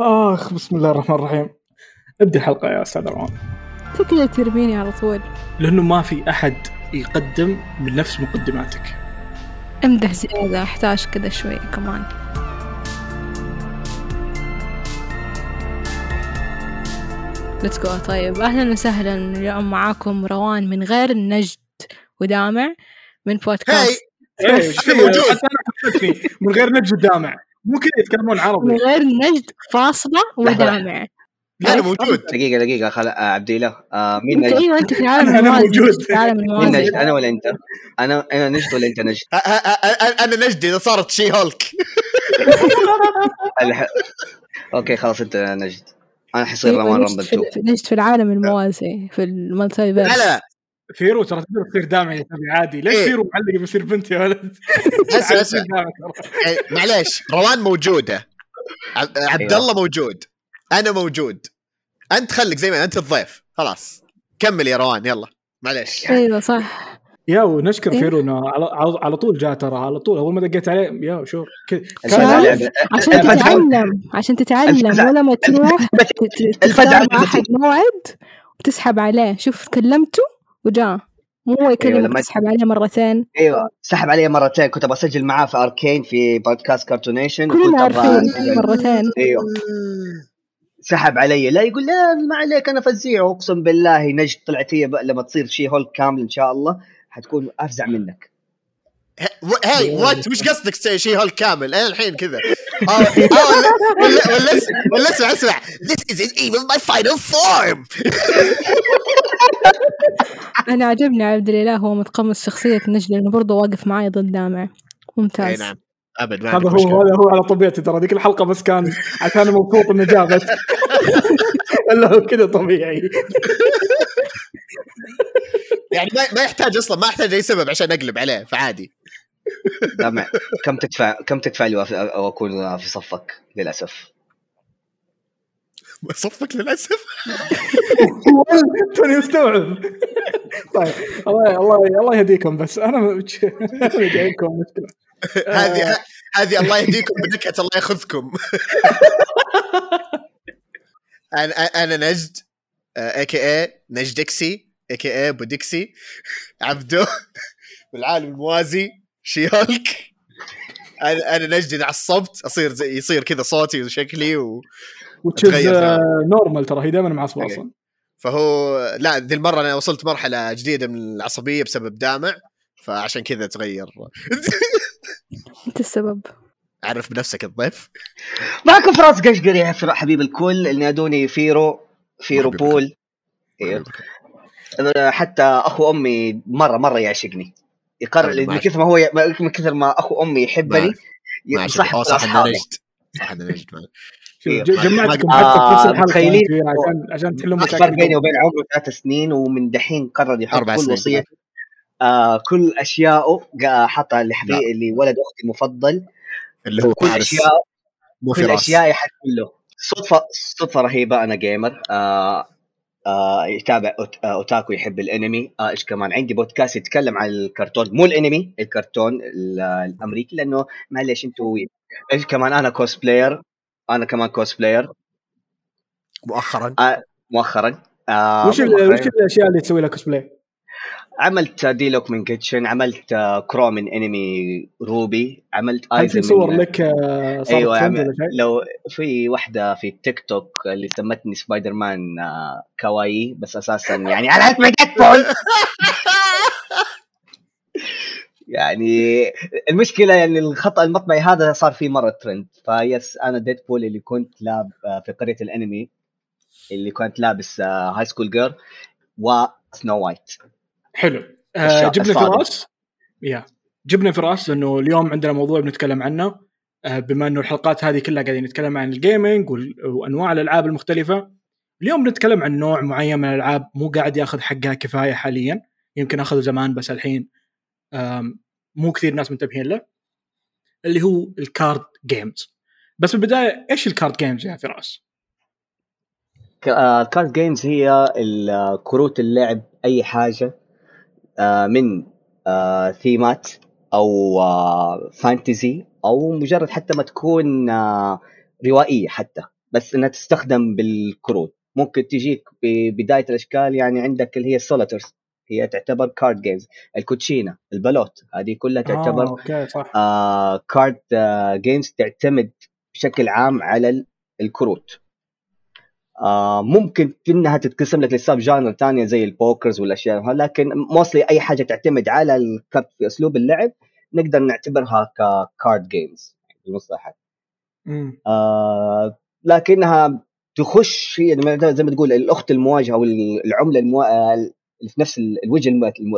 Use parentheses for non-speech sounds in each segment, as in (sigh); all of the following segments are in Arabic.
آخ بسم الله الرحمن الرحيم. ابدي الحلقة يا أستاذ روان. كذا ترميني على طول. لأنه ما في أحد يقدم من نفس مقدماتك. امدح زيادة أحتاج كذا شوي كمان. let's go طيب أهلا وسهلا. اليوم معاكم روان من غير النجد ودامع من بودكاست. فكرت فيه من غير نجد دامع مو كذا يتكلمون من عربي غير النجد فاصلة ودامع أنا موجود. دقيقة دقيقة خل... آه عبد الله آه مين أنت نجد؟ أيوه انت في (laughs) أنا الموازي. موجود. في مين نجد؟ أنا ولا أنت؟ أنا أنا نجد ولا أنت نجد؟ أ- أ- أنا نجدي إذا صارت شي هولك. الح... أوكي خلاص أنت نجد. أنا حيصير أيوة، روان نجد 2 في- نجد في العالم الموازي في المالتي لا لا فيرو ترى تقدر تصير دامع يا تبي عادي. ليش إيه. فيرو معلق بيصير بنت يا ولد؟ (laughs) دامع ترى. إيه، معليش روان موجودة. عب- عبد. الله موجود. أنا موجود. أنت خليك زي ما أنت الضيف. خلاص. كمل يا روان يلا. معليش. أيوه صح. يا ونشكر إيه. فيرو إنه على, على- على طول جاء ترى على طول. أول ما دقيت عليه يا شو عشان الفزع تتعلم. عشان تتعلم. الفزع- ولما تروح ت- ت- الفزع تختار لعبة أحد موعد وتسحب عليه. شوف كلمته وجاء. مو يكلمك لما- تسحب عليه مرتين؟ أيوه سحب علي مرتين. كنت بسجل معاه في أركين في بودكاست كارتونيشن كلنا عارفين. مرتين. أيوه. سحب علي. لا يقول لا ما عليك أنا فزيع. أقسم بالله نجد طلعت هي لما تصير She-Hulk كامل إن شاء الله حتكون أفزع منك. هاي what وش قصدك She-Hulk كامل؟ أنا الحين كذا. آه، آه، ولا ولا اسمع- ولا اسمع this isn't even my final form. (laughs) أنا عجبني عبد الإله هو متقمص شخصية نجد لأنه برضه واقف معي ضد دامع. أي ممتاز نعم. أبد ما هذا عندي هو مشكلة. هذا هو على طبيعتي ترى. ذيك الحلقة بس كان عشان مبسوط إنه جاء بس إلا هو كذا طبيعي. يعني ما ما يحتاج أصلا ما يحتاج أي سبب عشان أقلب عليه فعادي. دامع كم تدفع كم تدفع لي وأف- أو اكون في صفك للأسف؟ صفك للأسف. توني مستوعب. طيب الله الله الله يهديكم بس أنا جايكم مشكلة. هذه هذه الله يهديكم بنكهة الله يأخذكم. (laughs) أنا أنا نجد اي كي اي نجدكسي اي كي اي بودكسي عبدو بالعالم الموازي شي هولك أنا أنا نجد عصبت أصير زي يصير كذا صوتي وشكلي و... وتشز تغير. normal ترى هي دائما معصبه أصلا. فهو لا ذي المرة أنا وصلت مرحلة جديدة من العصبية بسبب دامع فعشان كذا تغير. (laughs) انت السبب؟ عرف بنفسك الضيف. معكم فراس قشقري يا حبيب الكل اللي نادوني فيرو فيرو بول. إيوه. حتى أخو أمي مرة مرة يعشقني. يقرر طيب، من. كثر ما هو من كثر ما أخو أمي يحبني صح لاصحابه نجد صح نجد جمعتكم ما- حتى في نفس آه، الحلقة عشان عشان تحلوا الفرق بيني وبين عمره ثلاث سنين ومن دحين قرر يحط كل. وصية آه كل اشيائه قا- حطها لحبيبي لا. اللي ولد أختي المفضل. اللي هو كل اشياء مو كل اشيائي حتكون له. صدفه صدفة رهيبة أنا جيمر آه آه يتابع آه أوتاكو يحب الأنمي. آه إيش كمان عندي بودكاست يتكلم عن الكرتون. مو الأنمي الكرتون ال- الأمريكي لأنه معلش أنتوا إيش كمان أنا كوست بلاير أنا كمان كوست بلاير مؤخرا مؤخرا آه وش مؤخراً. وش الأشياء اللي تسوي لها كوسبلاي؟ عملت ديلوك من كيتشن عملت آه، كرو من انمي روبي عملت هل في ايزن صور من لك آه، صارت أيوه عمل؟ لو في واحدة في التيك توك اللي سمتني سبايدر مان آه، كواي بس أساسا يعني (laughs) على ديدبول (laughs) يعني المشكلة يعني الخطأ المطبعي هذا صار فيه مرة ترند فيس أنا Deadpool اللي كنت لاب آه، في قرية الأنمي اللي كنت لابس high school girl و Snow White حلو. آه جبنا. فراس. يا. جبنا فراس لأنه اليوم عندنا موضوع بنتكلم عنه. آه بما إنه الحلقات هذه كلها قاعدين نتكلم عن ال gaming وأنواع الألعاب المختلفة اليوم بنتكلم عن نوع معين من الألعاب مو قاعد ياخذ حقها كفاية حاليا. يمكن اخذه زمان بس الحين مو كثير ناس منتبهين له اللي هو ال card games بس في البدايه إيش ال card games يا فراس؟ ال card games هي كروت اللعب أي حاجة آه، من آه، ثيمات أو آه، fantasy أو مجرد حتى ما تكون آه، روائية حتى بس إنها تستخدم بالكروت. ممكن تجيك ببدايه الأشكال يعني عندك اللي هي ال solitaires هي تعتبر card games الكوتشينا البلوت هذه كلها تعتبر آه، okay صح. آه card آه games تعتمد بشكل عام على ال- الكروت. آه ممكن في إنها تتقسم لك ل sub genre ثانية زي ال pokers والأشياء لكن mostly أي حاجة تعتمد على ال card في أسلوب اللعب نقدر نعتبرها ك card games بالمصطلح. مم. آه لكنها تخش هي زي ما تقول الأخت المواجهة أو العمله المو... اللي في نفس ال- الوجه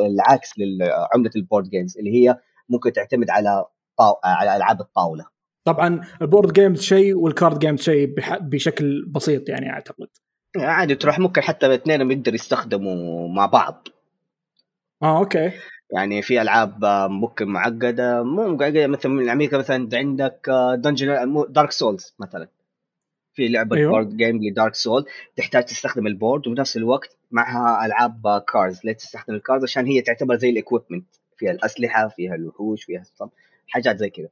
العاكس لعمله ال board games اللي هي ممكن تعتمد على طاو... على ألعاب الطاولة. طبعا ال board games شيء وال card games شيء بح- بشكل بسيط يعني أعتقد. عادي تروح ممكن حتى الاثنين يقدروا يستخدموا مع بعض. آه okay. يعني في ألعاب ممكن معقدة مو معقدة مثلا من أمريكا مثلا عندك dungeon Dark Souls مثلا. في لعبة. أيوه. board game ل Dark Souls تحتاج تستخدم ال board وبنفس الوقت معها ألعاب cards ليه تستخدم ال cards عشان هي تعتبر زي ال equipment فيها الأسلحة فيها الوحوش فيها الصم حاجات زي كذا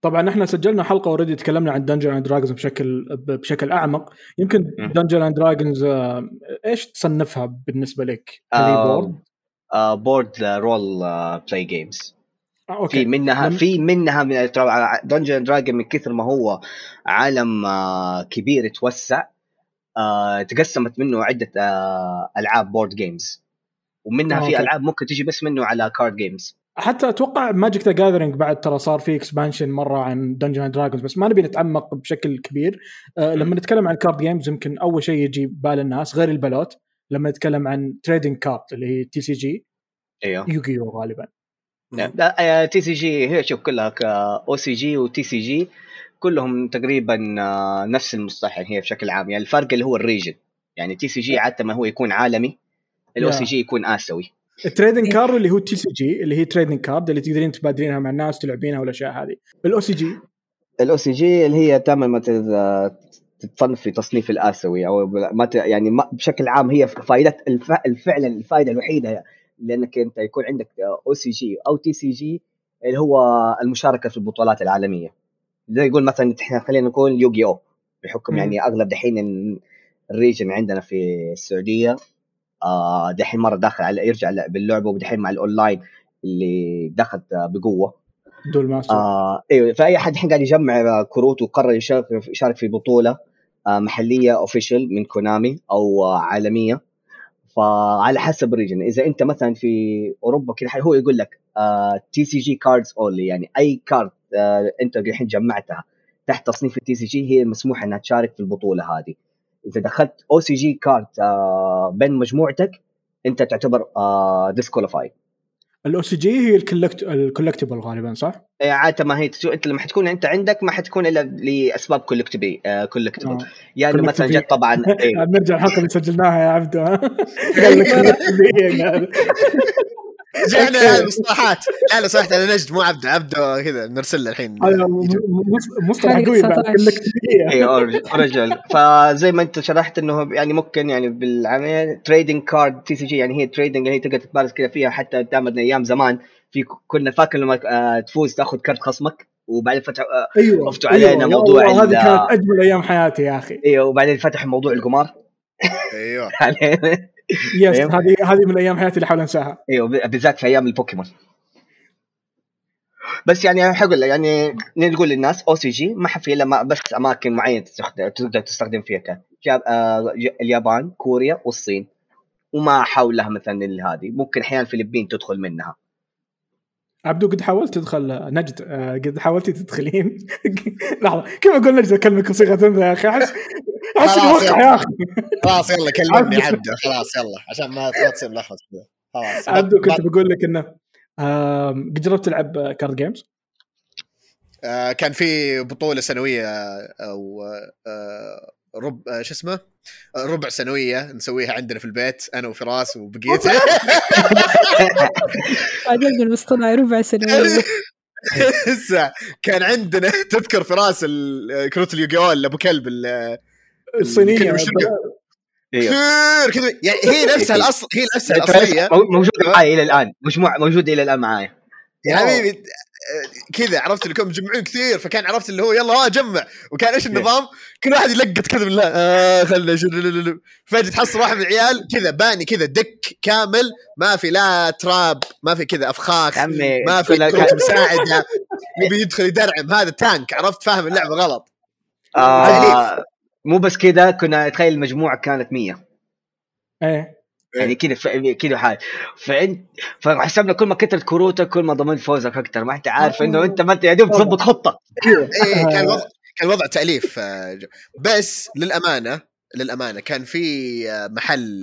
طبعا إحنا سجلنا حلقة already تكلمنا عن Dungeons and Dragons بشكل بشكل أعمق يمكن. Dungeons and Dragons إيش تصنفها بالنسبة لك؟ هذه board؟ board role play games آه، في okay. منها لم- في منها من Dungeons Dragons من كثر ما هو عالم آه، كبير توسع آه، تقسمت منه عدة ألعاب board games ومنها آه، في okay. ألعاب ممكن تجي بس منه على card games حتى أتوقع Magic the Gathering بعد ترى صار في expansion مرة عن Dungeons Dragons بس ما نبي نتعمق بشكل كبير. لما نتكلم عن card games يمكن أول شيء يجي ببال الناس غير البلوت. لما نتكلم عن trading card اللي هي TCG إيوه. يوغيو غالبا. TCG هي شوف كلها أو سي جي وتي سي جي كلهم تقريبا آه، نفس المصطلح هي بشكل عام. يعني الفرق اللي هو ال region. يعني TCG عادة ما هو يكون عالمي ال OCG يكون آسيوي. ال trading card اللي هو TCG اللي هي trading card اللي تقدرين تبادلينها مع الناس تلعبينها والأشياء هذه. الاو سي جي الاو سي جي اللي هي دائما ما تت- تتصنف في تصنيف الآسيوي أو ما ت- يعني ما بشكل عام هي فائدة الف... فعلا الفائدة الوحيدة لأنك أنت يكون عندك أو سي جي أو تي سي جي اللي هو المشاركة في البطولات العالمية. زي يقول مثلا إحنا خلينا نقول يوغيو بحكم. يعني أغلب دحين ال- ال region عندنا في السعودية آه دحين مرة داخل على يرجع باللعبة ودحين مع الأونلاين اللي دخلت بقوة. Duel Master آه أيوه فأي احد الحين قاعد يجمع كروت وقرر يشارك يشارك في بطولة آه محلية official من كونامي أو آه عالمية. فعلى حسب ال region. إذا أنت مثلا في أوروبا كذا هو يقول لك TCG cards only يعني أي card آه أنت الحين جمعتها تحت تصنيف ال TCG هي مسموح إنها تشارك في البطولة هذه. إذا دخلت OCG card آه بين مجموعتك أنت تعتبر آه disqualified ال OCG هي ال collect ال collectible غالبا صح؟ إيه، عادة ما هي تسو... أنت لما حتكون أنت عندك ما حتكون إلا لأسباب collectible آه collectible آه. يعني مثلا. جت طبعا إيه. (laughs) نرجع الحلقة اللي سجلناها يا عبدو (laughs) (laughs) على المصطلحات لا لو سمحت أنا نجد مو عبده عبدة كذا نرسل له الحين. م- مصطلح قوي بعد 19. collectible اي original فزي ما أنت شرحت إنه يعني ممكن يعني بالعمل trading card TCG يعني هي trading اللي هي تقدر تتمارس كذا فيها. حتى دائما من أيام زمان في كنا فاكر لما آه تفوز تأخذ كرت خصمك وبعدين فتح آه أيوه. وقفتوا علينا أيوة. موضوع هذه كانت أجمل أيام حياتي يا أخي. أيوه وبعدين فتح موضوع القمار. أيوه. (laughs) yes. هذه هذه من أيام حياتي اللي احاول أنساها. أيوه بالذات في أيام البوكيمون. بس يعني حقول لك يعني نقول للناس OCG ما في إلا بس أماكن معينة تقدر تستخدم فيها كان. آه اليابان كوريا والصين. وما حولها مثلا هذه. ممكن أحيانا الفلبين تدخل منها. عبدو قد حاولت تدخل نجد؟ آه، قد حاولتي تدخلين؟ (laughs) لحظة كيف أقول نجد؟ أكلمك بصيغة يا أخي أحس احس خلاص يلا. يا أخي. خلاص يلا كلمني عبده خلاص يلا عشان ما تصير لخبط كذا. خلاص عبدو كنت بقول لك إنه قد جربت تلعب card games؟ آه، كان في بطولة سنوية أو آه، رب آه، شو اسمه؟ ربع سنوية نسويها عندنا في البيت أنا وفراس وبقيته عجبني (laughs) المصطلح ربع سنوية. (laughs) لسه كان عندنا تذكر فراس كروت اليوغيو اللي أبو كلب ال- الصينية؟ أيوه كثير كذا يعني هي نفسها الاصل هي نفسها الأصلية. مو- موجودة معايا إلى الآن. مجموعة موجودة إلى الآن معايا. يا حبيبي كذا عرفت اللي كانوا مجمعين كثير فكان عرفت اللي هو يلا ها جمع. وكان إيش النظام؟ كل واحد يلقط كذا بالله آه خلنا شو- فجأة تحصل واحد من العيال كذا باني كذا دك كامل. ما في لا تراب ما في كذا أفخاخ ما في مساعدة. يبي يدخل يدرعم. هذا تانك. عرفت؟ فاهم اللعبة غلط. آه. مو بس كذا كنا تخيل المجموعه كانت 100 إيه. يعني كذا ف- كذا حال. فانت فحسبنا كل ما كثرت كروتك كل ما ضمنت فوزك أكثر. ما أنت عارف إنه أنت ما أنت يا دوب تضبط خطة. (laughs) إيه كان وضع كان وضع تأليف آه، بس للأمانة للأمانة كان في آه، محل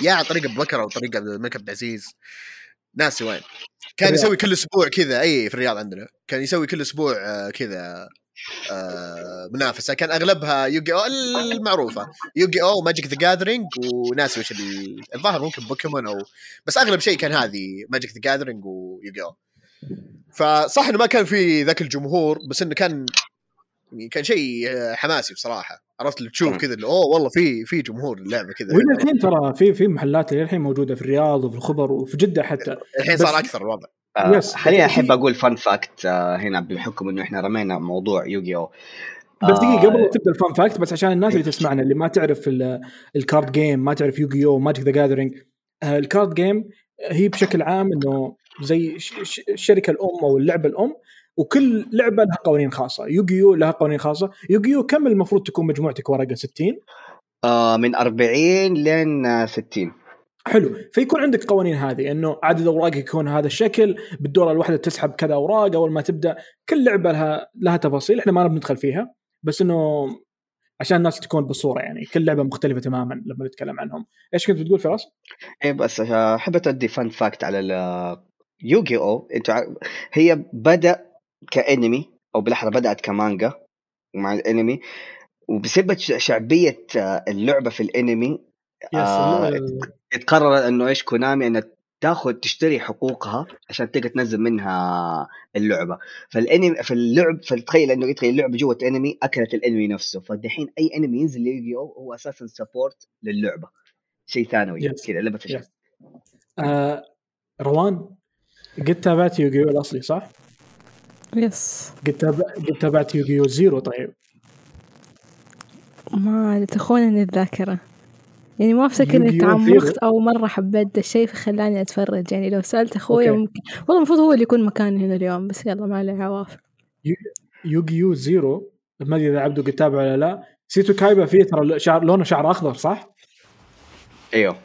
يا على طريق ابو بكر أو طريق عبد الملك عبد العزيز ناسي وين. كان. يسوي كل أسبوع كذا. اي في الرياض عندنا. كان يسوي كل أسبوع آه، كذا. منافسة. كان أغلبها يوغي أو المعروفة. يوغي أو Magic the Gathering وناسي وش ال- الظاهر ممكن بوكيمون أو بس أغلب شيء كان هذه Magic the Gathering ويوغي أو. فصح إنه ما كان في ذاك الجمهور بس إنه كان يعني كان شيء آه، حماسي بصراحة. عرفت اللي تشوف. كذا اللي أوه والله في في جمهور اللعبه كذا. وإلى الحين ترى في في محلات إلى الحين موجودة في الرياض وفي الخبر وفي جدة حتى. الحين صار أكثر الوضع. آه yes. خليني في- احب أقول fun fact آه هنا بحكم إنه إحنا رمينا موضوع يوغي أو بس دقيقة آه. قبل لا تبدأ ال fun fact بس عشان الناس اللي تسمعنا اللي ما تعرف ال- ال card game ما تعرف يوغي أو Magic the Gathering ال card game هي بشكل عام إنه زي الشركة الأم أو اللعبة الأم وكل لعبة لها قوانين خاصة. يوغيو لها قوانين خاصة. يوغيو كم المفروض تكون مجموعتك ورقة؟ 60 آه من 40 لين آه، 60 حلو. فيكون عندك قوانين هذه إنه عدد أوراقك يكون هذا الشكل بالدوره الواحدة تسحب كذا أوراق أول ما تبدأ كل لعبة لها لها تفاصيل إحنا ما بندخل فيها بس إنه عشان الناس تكون بالصورة يعني كل لعبة مختلفة تماما لما نتكلم عنهم. إيش كنت بتقول فراس؟ إيه بس آه، حبيت ادي فان فاكت على يوغي أو أنت ع- هي بدأ كأنمي أو بالاحرى بدأت كمانجا مع الأنمي وبسبب شعبية آه، اللعبة في الأنمي آه، اتقرر إنه إيش كونامي انها تاخذ تشتري حقوقها عشان تقدر تنزل منها اللعبة. فالأنمي في اللعب فتخيل إنه يدخل اللعبه جوة أنمي أكلت الأنمي نفسه. فدحين أي أنمي ينزل يوغي أو هو أساسا سبورت للعبة. شيء ثانوي Yes. كذا لعبه Yes. آه روان قد تابعت يوغيو الأصلي صح؟ yes قد تابع قد تابعت يوغيو zero طيب؟ ما تخونني الذاكرة. يعني ما أفتكر إني تعمقت. أو مرة حبيت ذا الشيء فخلاني أتفرج. يعني لو سألت اخويا أوكي. ممكن. والله المفروض هو اللي يكون مكاني هنا اليوم بس يلا ما عليه عواف. يوغيو zero. ما أدري إذا عبده قد تابعه ولا لا. سيتو كايبا فيه ترى شعر لونه شعر أخضر صح؟ إيوه.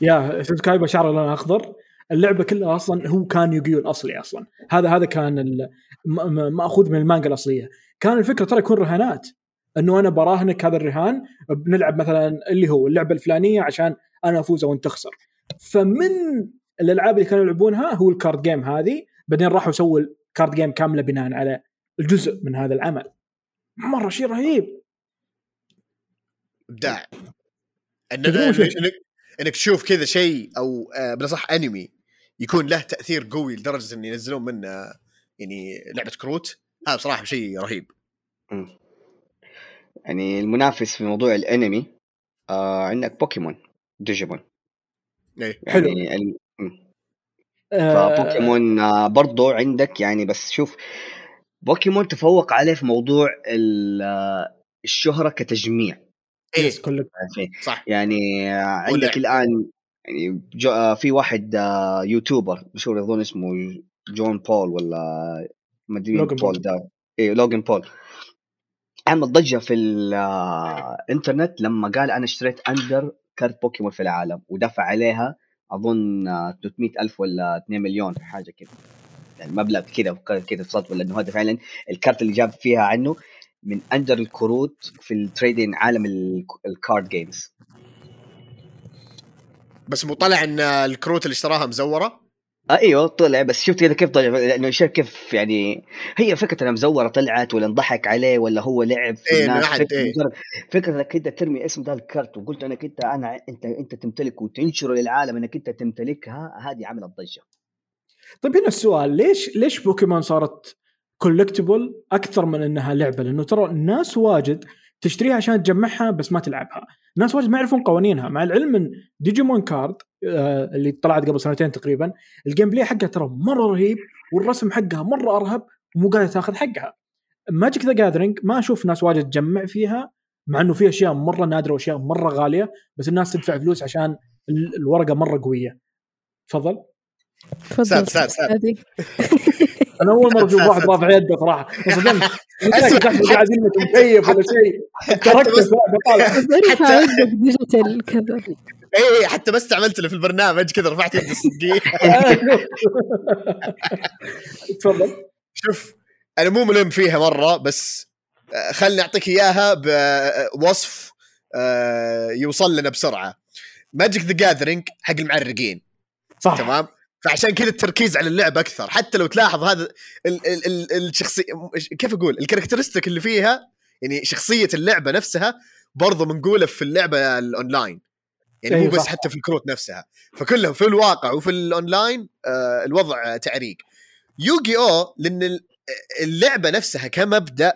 يا سيتو كايبا شعره لونه أخضر. اللعبة كلها أصلا هو كان يوغيو الأصلي أصلا. هذا هذا كان مأخوذ من المانجا الأصلية. كان الفكرة ترى يكون رهانات. انه أنا براهنك هذا الرهان بنلعب مثلا اللي هو اللعبة الفلانية عشان أنا افوز وانت تخسر. فمن الألعاب اللي كانوا يلعبونها هو ال card game هذه. بعدين راحوا سووا ال card game كاملة بناء على الجزء من هذا العمل. مرة شيء رهيب. ابداع. إن تدرون إنك, إنك تشوف كذا شيء أو آه، بالأصح أنمي يكون له تأثير قوي لدرجة إن ينزلون منه يعني لعبة كروت. هذا بصراحة شيء رهيب. يعني المنافس في موضوع الانمي آه عندك بوكيمون ديجيمون إيه حلو. يعني ال-. آه، فبوكيمون آه برضو عندك يعني بس شوف بوكيمون تفوق عليه في موضوع ال- آه، الشهرة كتجميع إيه؟ صح يعني آه، عندك ولعب. الآن يعني جو في واحد YouTuber مشهور أظن اسمه جون بول ولا بول بول. ده إيه لوجن بول عمل ضجة في الانترنت لما قال أنا اشتريت اندر كارت بوكيمون في العالم ودفع عليها أظن آه، 300 ألف ولا 2 مليون حاجة كذا. يعني مبلغ كذا كذا صدفه لأنه هذا فعلا الكارت اللي جاب فيها عنه من اندر الكروت في ال trading عالم ال- ال card games بس مو طلع إن الكروت اللي اشتراها مزورة؟ آه إيوه طلع بس شفت كذا كيف طلع لأنه شايف كيف يعني هي فكرة إنها مزورة طلعت ولا انضحك عليه ولا هو لعب في إيه، الناس فكره إيه. فكرة إنك أنت ترمي اسم ذا الكرت وقلت إنك أنت أنا أنت أنت تمتلكه وتنشره للعالم إنك أنت تمتلكها هذه عملت ضجه طيب هنا السؤال ليش ليش بوكيمون صارت collectible أكثر من إنها لعبة لأنه ترى الناس واجد تشتريها عشان تجمعها بس ما تلعبها. ناس واجد ما يعرفون قوانينها مع العلم إن ديجيمون card آه اللي طلعت قبل سنتين تقريبا ال gameplay حقها ترى مرة رهيب والرسم حقها مرة أرهب ومو قاعدة تاخذ حقها. Magic the Gathering ما أشوف ناس واجد تجمع فيها مع إنه في أشياء مرة نادرة وأشياء مرة غالية بس الناس تدفع فلوس عشان ال- الورقة مرة قوية. تفضل. تفضل. ساب- ساب. (laughs) أنا أول مرة أشوف واحد رافع يده صراحة. انصدمت (laughs) قاعد يلمس مكيف ولا شيء. تركت بس- بس يدك digital كذا. اي اي حتى ما استعملت له في البرنامج كذا رفعت يدي الصدقيه (laughs) تفضل. شوف أنا مو ملم فيها مرة بس آه، خلني أعطيك إياها بوصف آه، يوصل لنا بسرعة. Magic The Gathering حق المعرقين. صح. تمام؟ فعشان كذا التركيز على اللعب أكثر. حتى لو تلاحظ هذا ال ال ال الشخصي كيف أقول؟ ال characteristic اللي فيها يعني شخصية اللعبة نفسها برضو منقولة في اللعبة الأونلاين. يعني مو أيوة بس. حتى في الكروت نفسها. فكلهم في الواقع وفي الأونلاين آه الوضع تعريق. يوغي أو لأن ال- اللعبة نفسها كمبدأ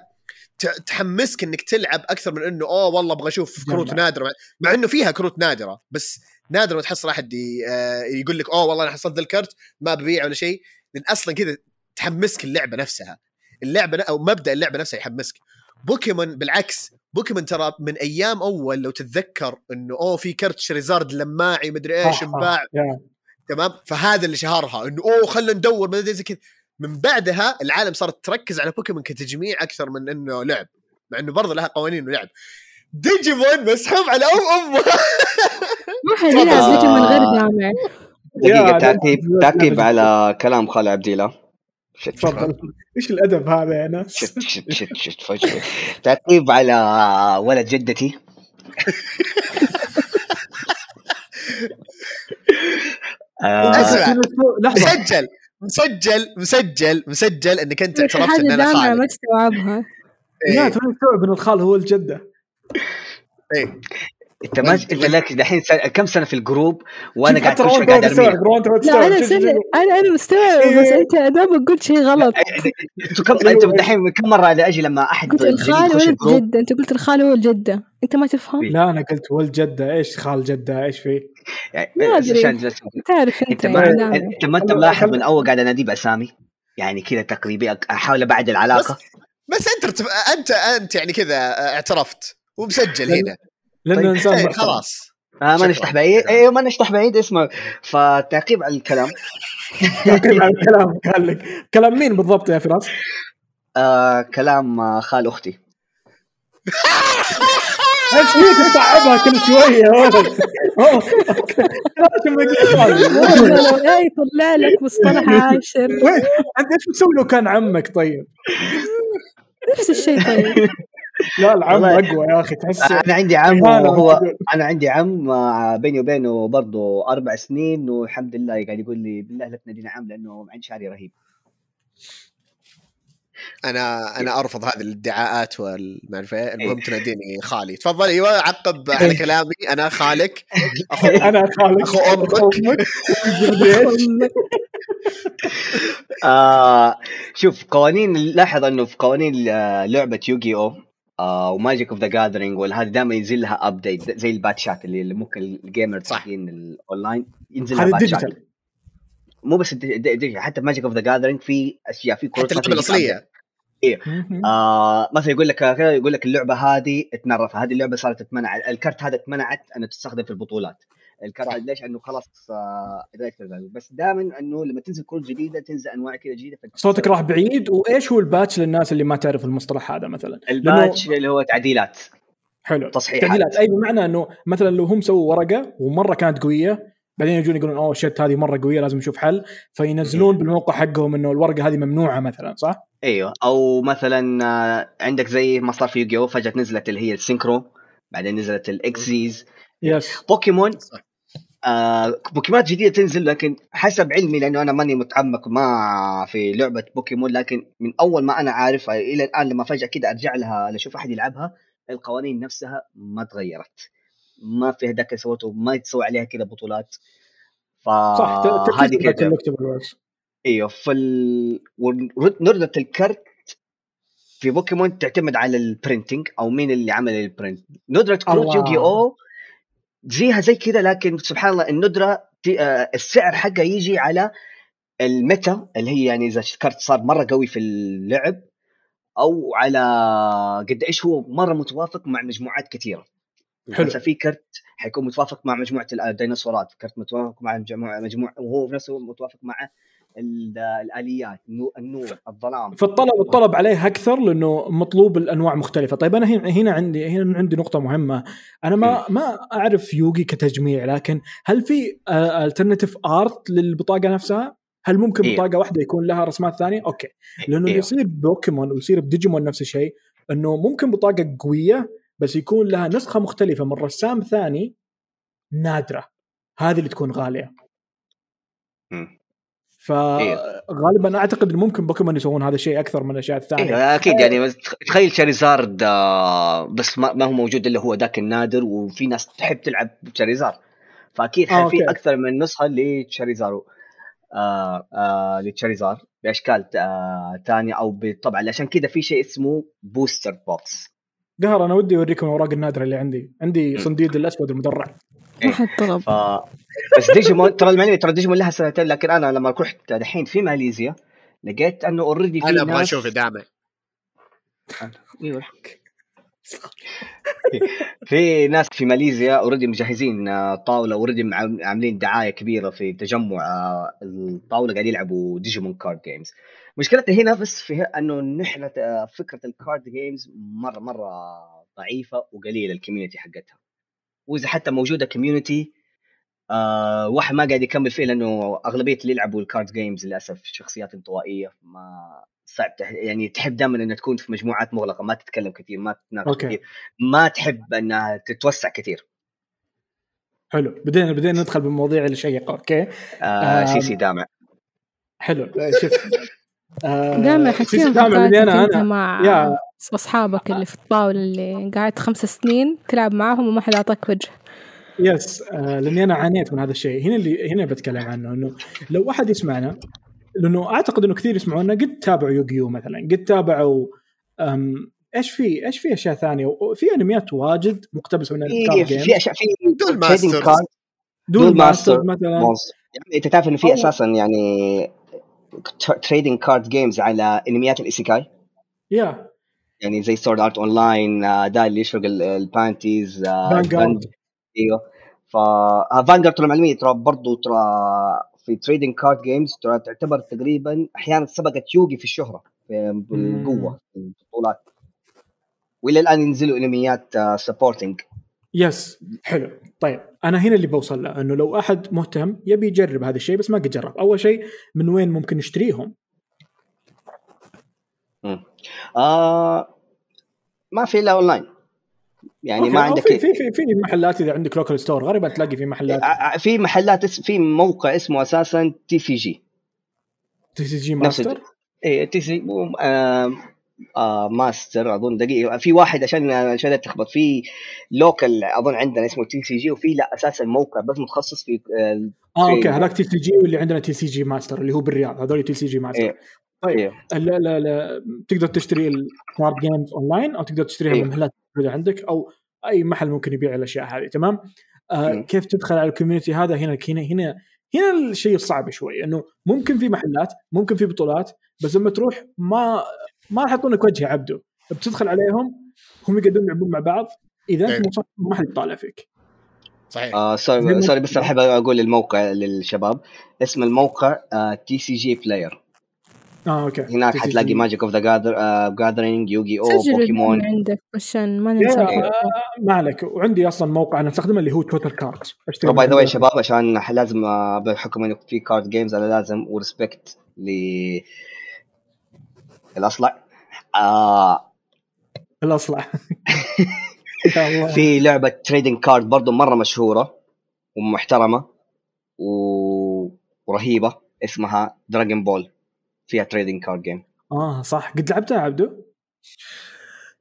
تحمسك إنك تلعب أكثر من إنه أوه والله أبغى أشوف كروت. نادرة. مع إنه فيها كروت نادرة بس نادر ما تحصل احد آه، يقول لك أوه والله أنا حصلت الكرت ما ببيع ولا شيء. لأن أصلا كذا تحمسك اللعبة نفسها. اللعبة أو مبدأ اللعبة نفسها يحمسك. بوكيمون بالعكس بوكيمون ترى من أيام أول لو تتذكر إنه أوه في كرت شريزارد لماعي مدري إيش. انباع يا. تمام؟ فهذا اللي شهرها إنه أوه خلينا ندور ما زي كذا. من بعدها العالم صارت تركز على بوكيمون كتجميع أكثر من إنه لعب مع إنه برضه لها قوانين ولعب. ديجيمون مسحوب على أم أمه. ما حد يلعب ديجي من غير جامع دقيقة تعقيب تعقيب على كلام خالد عبد الله؟ شت تفضل. إيش الأدب هذا يا ناس؟ شت شت شت شت فجأة تعقيب على ولد جدتي؟ آه،. لحظة. مسجل. مسجل مسجل مسجل إنك أنت اعترفت إن أنا جامعة ما تستوعبها. لا إيه. ترى استوعب إن الخال هو الجدة؟ إيه. أنت ما أنت لك دحين سنة كم سنة في الجروب؟ وأنا قاعد كل شوي قاعد ارمي لا أنا سنة. أنا أنا مستوعب بس أنت دابا قلت شيء غلط. أنتوا كم أنتوا دحين كم مرة أجي لما أحد قلت الخال ولد جدة أنت قلت الخال هو الجدة. أنت ما تفهم؟ لا أنا قلت والجده إيش خال جدة؟ إيش فيه؟ يعني ما جلست- تعرف أنت أنت ما يعني. دائما. أنت أنت ملاحظ من أول قاعد اناديه بأسامي؟ يعني كذا تقريبا أحاول أبعد العلاقة؟ بس أنت. انت أنت يعني كذا اعترفت. ومسجل هنا. لأنه طيب، انسان إيه، محترم. خلاص. آه ما. نفتح بعيد أيوه ما نفتح بعيد اسمه؟ فتعقيب على الكلام. تعقيب على الكلام. قال لك. كلام مين بالضبط يا فراس؟ آه كلام آه خال أختي. (laughs) إيش فيك؟ تصعبها كل شوية. (laughs) يا ولد؟ يطلع لك مصطلح عاشر. (laughs) أنت إيش بتسوي لو كان عمك طيب؟ نفس الشيء طيب. لا العم. أقوى يا أخي تحس أنا عندي عم وهو. أنا عندي عم آه، بيني وبينه برضه أربع سنين والحمد لله قاعد يقول لي بالله لا تنادينا عم لأنه عندي شعري رهيب أنا أنا أرفض هذه الادعاءات والمعرفه إيه. المهم تناديني خالي تفضل أيوه عقب (laughs) على كلامي أنا خالك اخو (laughs) أنا خالك أخو أمك. (laughs) آه شوف قوانين لاحظ إنه في قوانين آه، لعبة يوغي أو آه و Magic of the Gathering والهذا دائما ينزل لها update زي الباتشات اللي اللي ممكن ال gamer صح. حقين الاونلاين ينزل لها هذا باتشات. ال digital مو بس الدي- دي- دي- حتى Magic of the Gathering في أشياء في كروت حتى الأصلية. آه مثلا يقول لك كذا يقول لك اللعبة هذه ات nerf هذه اللعبة صارت تتمنع الكرت هذا اتمنعت انه تستخدم في البطولات. الكرت هذا ليش؟ انه خلاص آه بس دائما إنه لما تنزل كروت جديدة تنزل أنواع كذا جديدة صوتك راح بعيد. وإيش هو ال patch للناس اللي ما تعرف المصطلح هذا مثلا؟ الباتش اللي هو تعديلات. حلو. تصحيحات. تعديلات. أي بمعنى إنه مثلا لو هم سووا ورقة ومرة كانت قوية بعدين يجون يقولون أوه shit هذه مرة قوية لازم نشوف حل. فينزلون بالموقع حقهم إنه الورقة هذه ممنوعة مثلا صح؟ أيوه. أو مثلا آه، عندك زي ما صار في يوغيو فجأة نزلت اللي هي ال Synchro بعدين نزلت ال Xyz yes بوكيمون صح. آه بوكيمونات جديدة تنزل لكن حسب علمي لأنه أنا ماني متعمق ما في لعبة بوكيمون لكن من أول ما أنا عارف إلى الآن لما فجأة كده أرجع لها أشوف أحد يلعبها القوانين نفسها ما تغيرت. ما في هذاك سوته ما يتسوى عليها كده بطولات. صح فهذه تركيز كده. إيوه فال وندرة الكرت في بوكيمون تعتمد على ال printing أو مين اللي عمل ال print ندرة كروت. يوغي أو زيها زي كذا لكن سبحان الله الندرة ت- آه، السعر حقها يجي على ال meta اللي هي يعني إذا كارت صار مرة قوي في اللعب أو على قد إيش هو مرة متوافق مع مجموعات كثيرة حلو. في كرت حيكون متوافق مع مجموعة الديناصورات كرت متوافق مع مجموعة مجموعة وهو في نفسه متوافق مع الآليات النور, الظلام. فالطلب الطلب عليه أكثر لأنه مطلوب الأنواع مختلفة. طيب أنا هنا عندي هنا عندي نقطة مهمة. أنا ما ما أعرف يوغي كتجميع لكن هل في alternative art للبطاقة نفسها؟ هل ممكن إيه. بطاقة واحدة يكون لها رسمات ثانية؟ okay. لأنه اللي إيه. يصير بوكيمون ويصير بديجيمون نفس الشيء إنه ممكن بطاقة قوية بس يكون لها نسخة مختلفة من رسام ثاني نادرة. هذه اللي تكون غالية. فغالبا أعتقد ممكن بوكيمون يسوون هذا الشيء أكثر من الأشياء الثانية. إيه أكيد يعني تخيل شاريزارد آه، بس ما, هو موجود إلا هو ذاك النادر وفي ناس تحب تلعب بشاريزار فأكيد آه، في. أكثر من نسخة لتشاريزارو آه آه لتشاريزار بأشكال آه ثانية أو طبعا عشان كذا في شيء اسمه booster box قهر أنا ودي أوريكم الأوراق النادرة اللي عندي. عندي. صنديد الأسود المدرع. ما حد طلب. ف بس ديجيمون ترى المعلومه ترى ديجيمون لها سنتين لكن أنا لما رحت دحين في ماليزيا لقيت أنه already في أنا أبغى ناس أشوف دعمه أيوه. (laughs) في ناس في ماليزيا already مجهزين آه، طاولة already عاملين دعاية كبيرة في تجمع آه، الطاولة قاعدين يلعبوا ديجيمون card games مشكلتها هنا بس في أنه نحن آه، فكرة ال card games مره مرة ضعيفة وقليلة ال community حقتها. وإذا حتى موجودة community آه واحد ما قاعد يكمل فيه لأنه أغلبية اللي يلعبوا ال card games للأسف شخصيات انطوائية ما صعب تح... يعني تحب دائما إنها تكون في مجموعات مغلقة ما تتكلم كثير ما تتناقش okay. كثير ما تحب إنها تتوسع كثير. حلو. بدينا بدينا ندخل بالمواضيع الشيقه أوكي. آه آه، سي سي دامع. حلو. آه، شوف. آه، سيسي حكيهم دامع اللي أنا أنا. مع يا. أصحابك اللي في الطاولة اللي قاعد خمس سنين تلعب معاهم وما حد أعطاك وجه. يس آه لأني أنا عانيت من هذا الشيء. هنا اللي هنا بتكلم عنه إنه لو احد يسمعنا لأنه أعتقد إنه كثير يسمعونا قد تابعوا يوغيو مثلا قد تابعوا إيش في إيش في أشياء ثانية؟ في أنميات واجد مقتبسه من في الكارد في جيمز اشياء في دول card duel master مثلا. يعني أنت تعرف إنه في أساسا يعني trading card games على أنميات ال isekai يا يعني زي Sword Art Online ده اللي يشرق ال- البانتيز آه، Vanguard Gun- أيوه. ف Vanguard ترى معلومية. ترى برضه ترى في trading card games ترى تعتبر تقريبا أحيانا سبقت يوغي في الشهرة بالقوة في البطولات. وإلى الآن ينزلوا انميات supporting yes حلو. طيب أنا هنا اللي بوصل له إنه لو أحد مهتم يبي يجرب هذا الشيء بس ما قد جرب. أول شيء من وين ممكن نشتريهم آه ما في إلا اونلاين يعني ما عندك في في في, في محلات إذا عندك local store غالبا تلاقي في محلات. ع- في محلات في موقع اسمه أساسا تي سي جي تي سي جي ماستر إيه TC آه آه ماستر أظن دقيقة. في واحد عشان عشان لا تلخبط في local أظن عندنا اسمه TCG وفي لا أساسا موقع بس متخصص في آه آه في- okay هذاك TCG واللي عندنا TCG Master اللي هو بالرياض. هذول TCG Master إيه. طيب إيه. لا لا لا تقدر تشتري ال card games online أو تقدر تشتريها إيه. من محلات موجودة عندك أو أي محل ممكن يبيع الأشياء هذه تمام آه. كيف تدخل على ال community هذا هنا هنا هنا هنا الشيء الصعب شوي إنه ممكن في محلات ممكن في بطولات بس لما تروح ما ما راح يحطونك وجه يا عبده بتدخل عليهم هم يقدرون يلعبون مع بعض إذا إيه. انت مصاب ما حد يطالع فيك صحيح آه sorry sorry بس احب أقول الموقع للشباب اسم الموقع TCGplayer آه okay. هناك. حتلاقي Magic of the Gathering يوغي أو بوكيمون عندك عشان ما ننسى. ما عليك. وعندي أصلا موقع أنا أستخدمه اللي هو Twitter cards ترى by the way شباب عشان لازم آه، بحكم إنه في card games أنا لازم و respect ل الأصلع. آه. الأصلع. (laughs) يا الله. في لعبة trading card برضو مرة مشهورة ومحترمة و... ورهيبة اسمها Dragon Ball فيها trading card game آه صح. قد لعبتها يا عبدو؟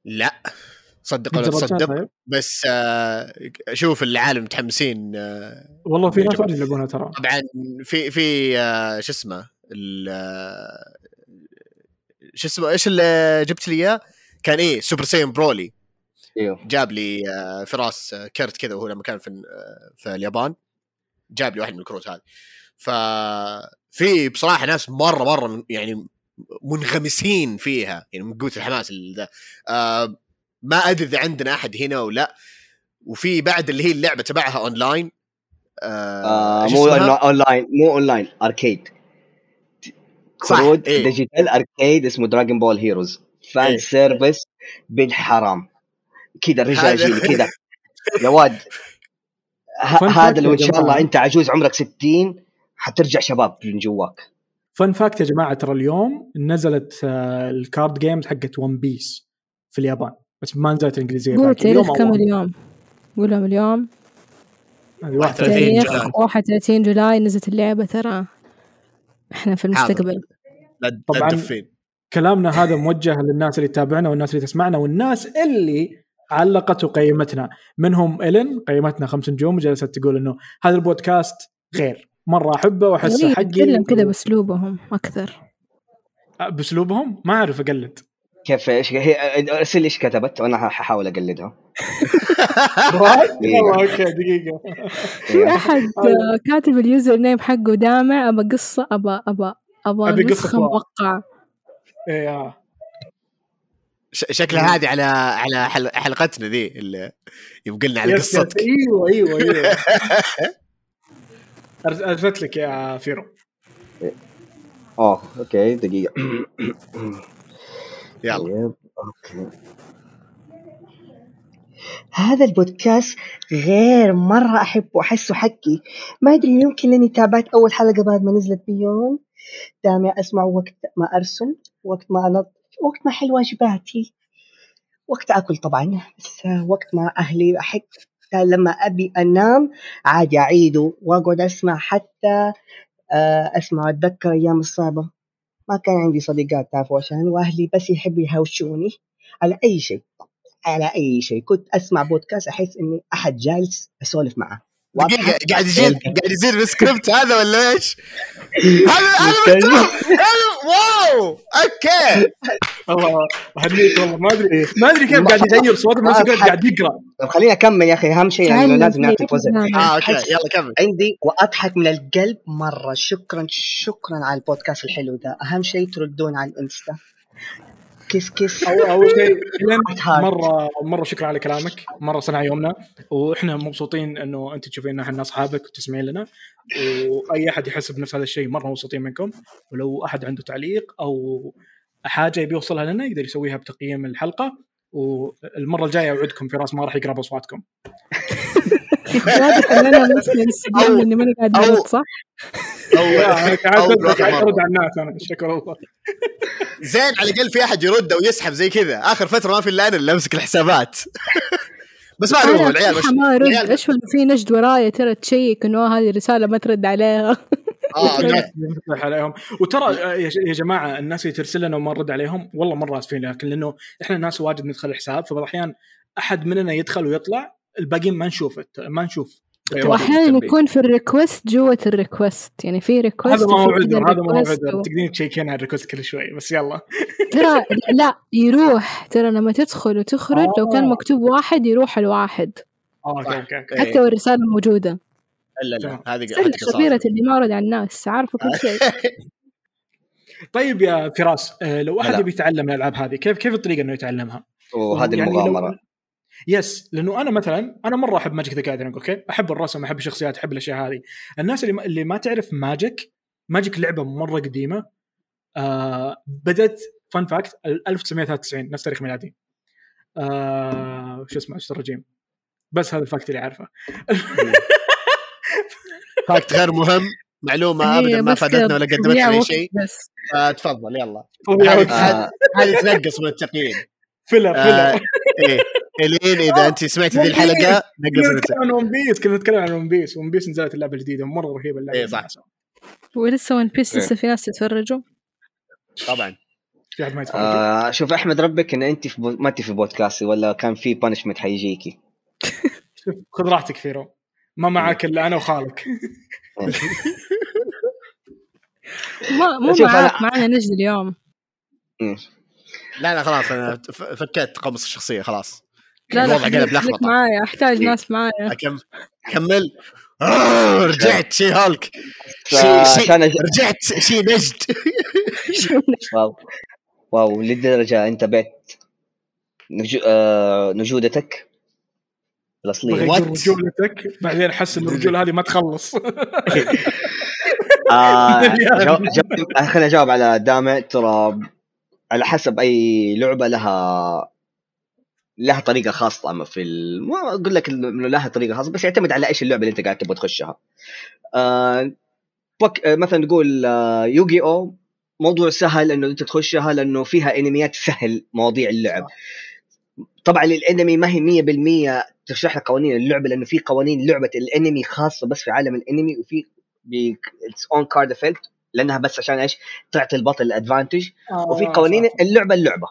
لا. صدق ولا تصدق طيب؟ بس آه، شوف العالم متحمسين آه، والله في ناس. واجد يلعبونها ترى. طبعا في في آه، شو اسمه ال- آه، شو اسمه إيش اللي جبت لي إياه؟ كان إيه Super Saiyan Broly إيوه. جاب لي آه، فراس آه، كرت كذا وهو لما كان في آه، في اليابان. جاب لي واحد من الكروت هذه. ففي بصراحة ناس مرة مرة من- يعني منغمسين فيها يعني من قوة الحماس ده آه ما أدري إذا عندنا أحد هنا أو لا. وفي بعد اللي هي اللعبة تبعها اونلاين آه آه مو اونلاين مو اونلاين اركيد صح، كروت إيه. ديجيتال اركيد اسمه دراجون بول هيروز فان إيه. سيرفيس بالحرام. كذا رجاجيل كذا. يا واد (laughs) هذا لو إن شاء. الله أنت عجوز عمرك 60 حترجع شباب من جواك fun fact يا جماعة ترى اليوم نزلت آه، ال card games حقت One Piece في اليابان بس ما نزلت انجليزيه قول. تاريخ كم. اليوم قول لهم اليوم هذه واحدة. 31 تاريخ July. 31 July نزلت اللعبة ترى إحنا في المستقبل طبعاً. كلامنا هذا موجه للناس اللي تتابعنا والناس اللي تسمعنا والناس اللي علقت وقيمتنا منهم إلين قيمتنا خمس نجوم وجلست تقول إنه هذا البودكاست غير مرة أحبه واحسه إيه، حقي. تتكلم كذا بأسلوبهم أكثر. بأسلوبهم؟ ما أعرف أقلد. كيف إيش هي ارسل إيش كتبت وأنا حاحاول أقلدها. (laughs) والله أوكي دقيقة. في أحد (laughs) آه، كاتب اليوزر نيم حقه دامع؟ أبى قصة أبى أبى أبى واو. موقعة إيه، آه. شكلها هذه على على حل- حلقتنا ذي اللي يوم قلنا على. قصتك. أيوه أيوه أيوه. (laughs) ارسلت لك يا فيرو. اوه okay دقيقة. (coughs) يلا. طيب okay. هذا البودكاست غير مرة أحبه أحسه حقي. ما أدري يمكن لأني تابعت أول حلقة بعد ما نزلت بيوم. دامع أسمع وقت ما أرسم وقت ما أنظف وقت ما أحل واجباتي. وقت أكل طبعا بس وقت مع أهلي أحب. لما أبي أنام عادي أعيده وأقعد أسمع حتى آه، أسمع أتذكر أيام الصعبة. ما كان عندي صديقات تعرفوا عشان وأهلي بس يحبوا يهوشوني على أي شيء على أي شيء. كنت أسمع بودكاست أحس إني أحد جالس أسولف معه دقيقة قاعد يصير (laughs) قاعد يصير السكريبت هذا ولا إيش؟ هذا هذا wow! okay. والله أهنيك والله. ما ادري ما أدري كيف قاعد يغير صوته بس ما قاعد يقرأ. طب خليني أكمل يا أخي أهم شيء يعني لازم. نعطي وزن. آه okay أحس- يلا كمل. عندي وأضحك من القلب مرة. شكرا شكرا على البودكاست الحلو ده. أهم شيء تردون على الإنستا. كيس كيس اول أول شيء. مره مرة شكرا على كلامك. مرة صنع يومنا. وإحنا مبسوطين إنه أنت تشوفين إحنا اصحابك وتسمعين لنا. وأي أحد يحس بنفس هذا الشيء مرة مبسوطين منكم. ولو أحد عنده تعليق أو حاجة يبي يوصلها لنا يقدر يسويها بتقييم الحلقة. والمرة الجاية أوعدكم فراس ما راح يقرأ بأصواتكم. (laughs) واضح ان أنا اني ماني قاعد صح؟ مرة. أرد على الناس أنا شكرا الله. زين على الأقل في أحد يرد أو يسحب زي كذا. آخر فترة ما في إلا أنا اللي أمسك الحسابات. (laughs) بس ما عليهم أنا العيال مش ما ارد أشوف إنه في نجد ورايا؟ ترى تشيك إنه هذه الرساله ما ترد عليها. آه (laughs) الناس عليهم. وترى آه، يا جماعة الناس اللي ترسل لنا وما نرد عليهم والله مرة آسفين لكن لأنه إحنا ناس واجد ندخل الحساب فبعض الاحيان أحد مننا يدخل ويطلع الباقيين ما نشوف ما نشوف. واحيانا يكون في الريكوست جوة الريكوست يعني في ريكوست هذا ما هو عذر هذا ما هو عذر تقدرين تشيك إن على ال request كل شوي بس يلا ترى لا يروح ترى لما تدخل وتخرج لو كان آه. مكتوب واحد يروح الواحد آه، okay okay إيه. حتى والرسالة موجودة لا لا. هذه خبيرة اللي ما رد على الناس عارفة كل شيء (laughs) طيب يا فراس آه، لو احد هلا. يبي يتعلم الألعاب هذه كيف كيف الطريقة إنه يتعلمها؟ وهذه يعني المغامرة yes لأنه أنا مثلا أنا مرة أحب Magic The Gathering okay؟ أحب الرسم أحب الشخصيات أحب الأشياء هذه. الناس اللي ما, اللي ما تعرف Magic Magic لعبة مرة قديمة آه بدأت fun fact 1993 نفس تاريخ ميلادي. آه شو اسمه الرجيم بس هذا ال fact اللي عارفه (laughs) fact غير مهم. معلومة ابدا ما بس فادتنا ولا قدمت لنا شيء. بس. آه، تفضل يلا. filler هذه تنقص من التقييم. filler آه، إيه. (laughs) الين إذا انت سمعت ذي الحلقة. نقص نتكلم عن ون بيس كنا نتكلم عن ون بيس ون بيس نزلت اللعبة الجديدة مرة رهيبة اللعبة. إيه، صح. ولسه ون بيس إيه. لسه في ناس يتفرجوا طبعا. في أحد ما يتفرج. آه شوف أحمد ربك إن انت في بو... ما انت في بودكاستي ولا كان في بانشمنت حيجيكي. شوف خذ راحتك فيرو. ما معك إلا أنا وخالك. (laughs) ما مو أنا- معنا نجد اليوم. مم. لا لا خلاص أنا فكيت قمص الشخصية خلاص. لا لا الوضع قلب لخبطه معايا أحتاج إيه. ناس معايا. أكم... كمل رجعت شي هالك. شي آه، شي رجعت شي نجد. (laughs) واو. واو للدرجه أنت بيت نجو... آه... نجودتك؟ الأصلية? رجولتك بعدين أحس إن الرجولة هذه ما تخلص. (laughs) آه... (laughs) آه، خليني أجاوب على دامع ترى على حسب أي لعبة لها لها طريقة خاصة في ال... ما أقول لك انه لها طريقة خاصة بس يعتمد على إيش اللعبة اللي أنت قاعد تبغى تخشها. آه... بوك... آه، مثلا نقول آه... يوغي أو موضوع سهل إنه أنت تخشها لأنه فيها أنميات سهل مواضيع اللعب. طبعا الانمي ما هي 100% تشرح لك قوانين اللعبة لأنه في قوانين لعبة الأنمي خاصة بس في عالم الأنمي وفي its own card effect لأنها بس عشان إيش؟ تعطي البطل ال advantage وفي قوانين اللعبة اللعبة.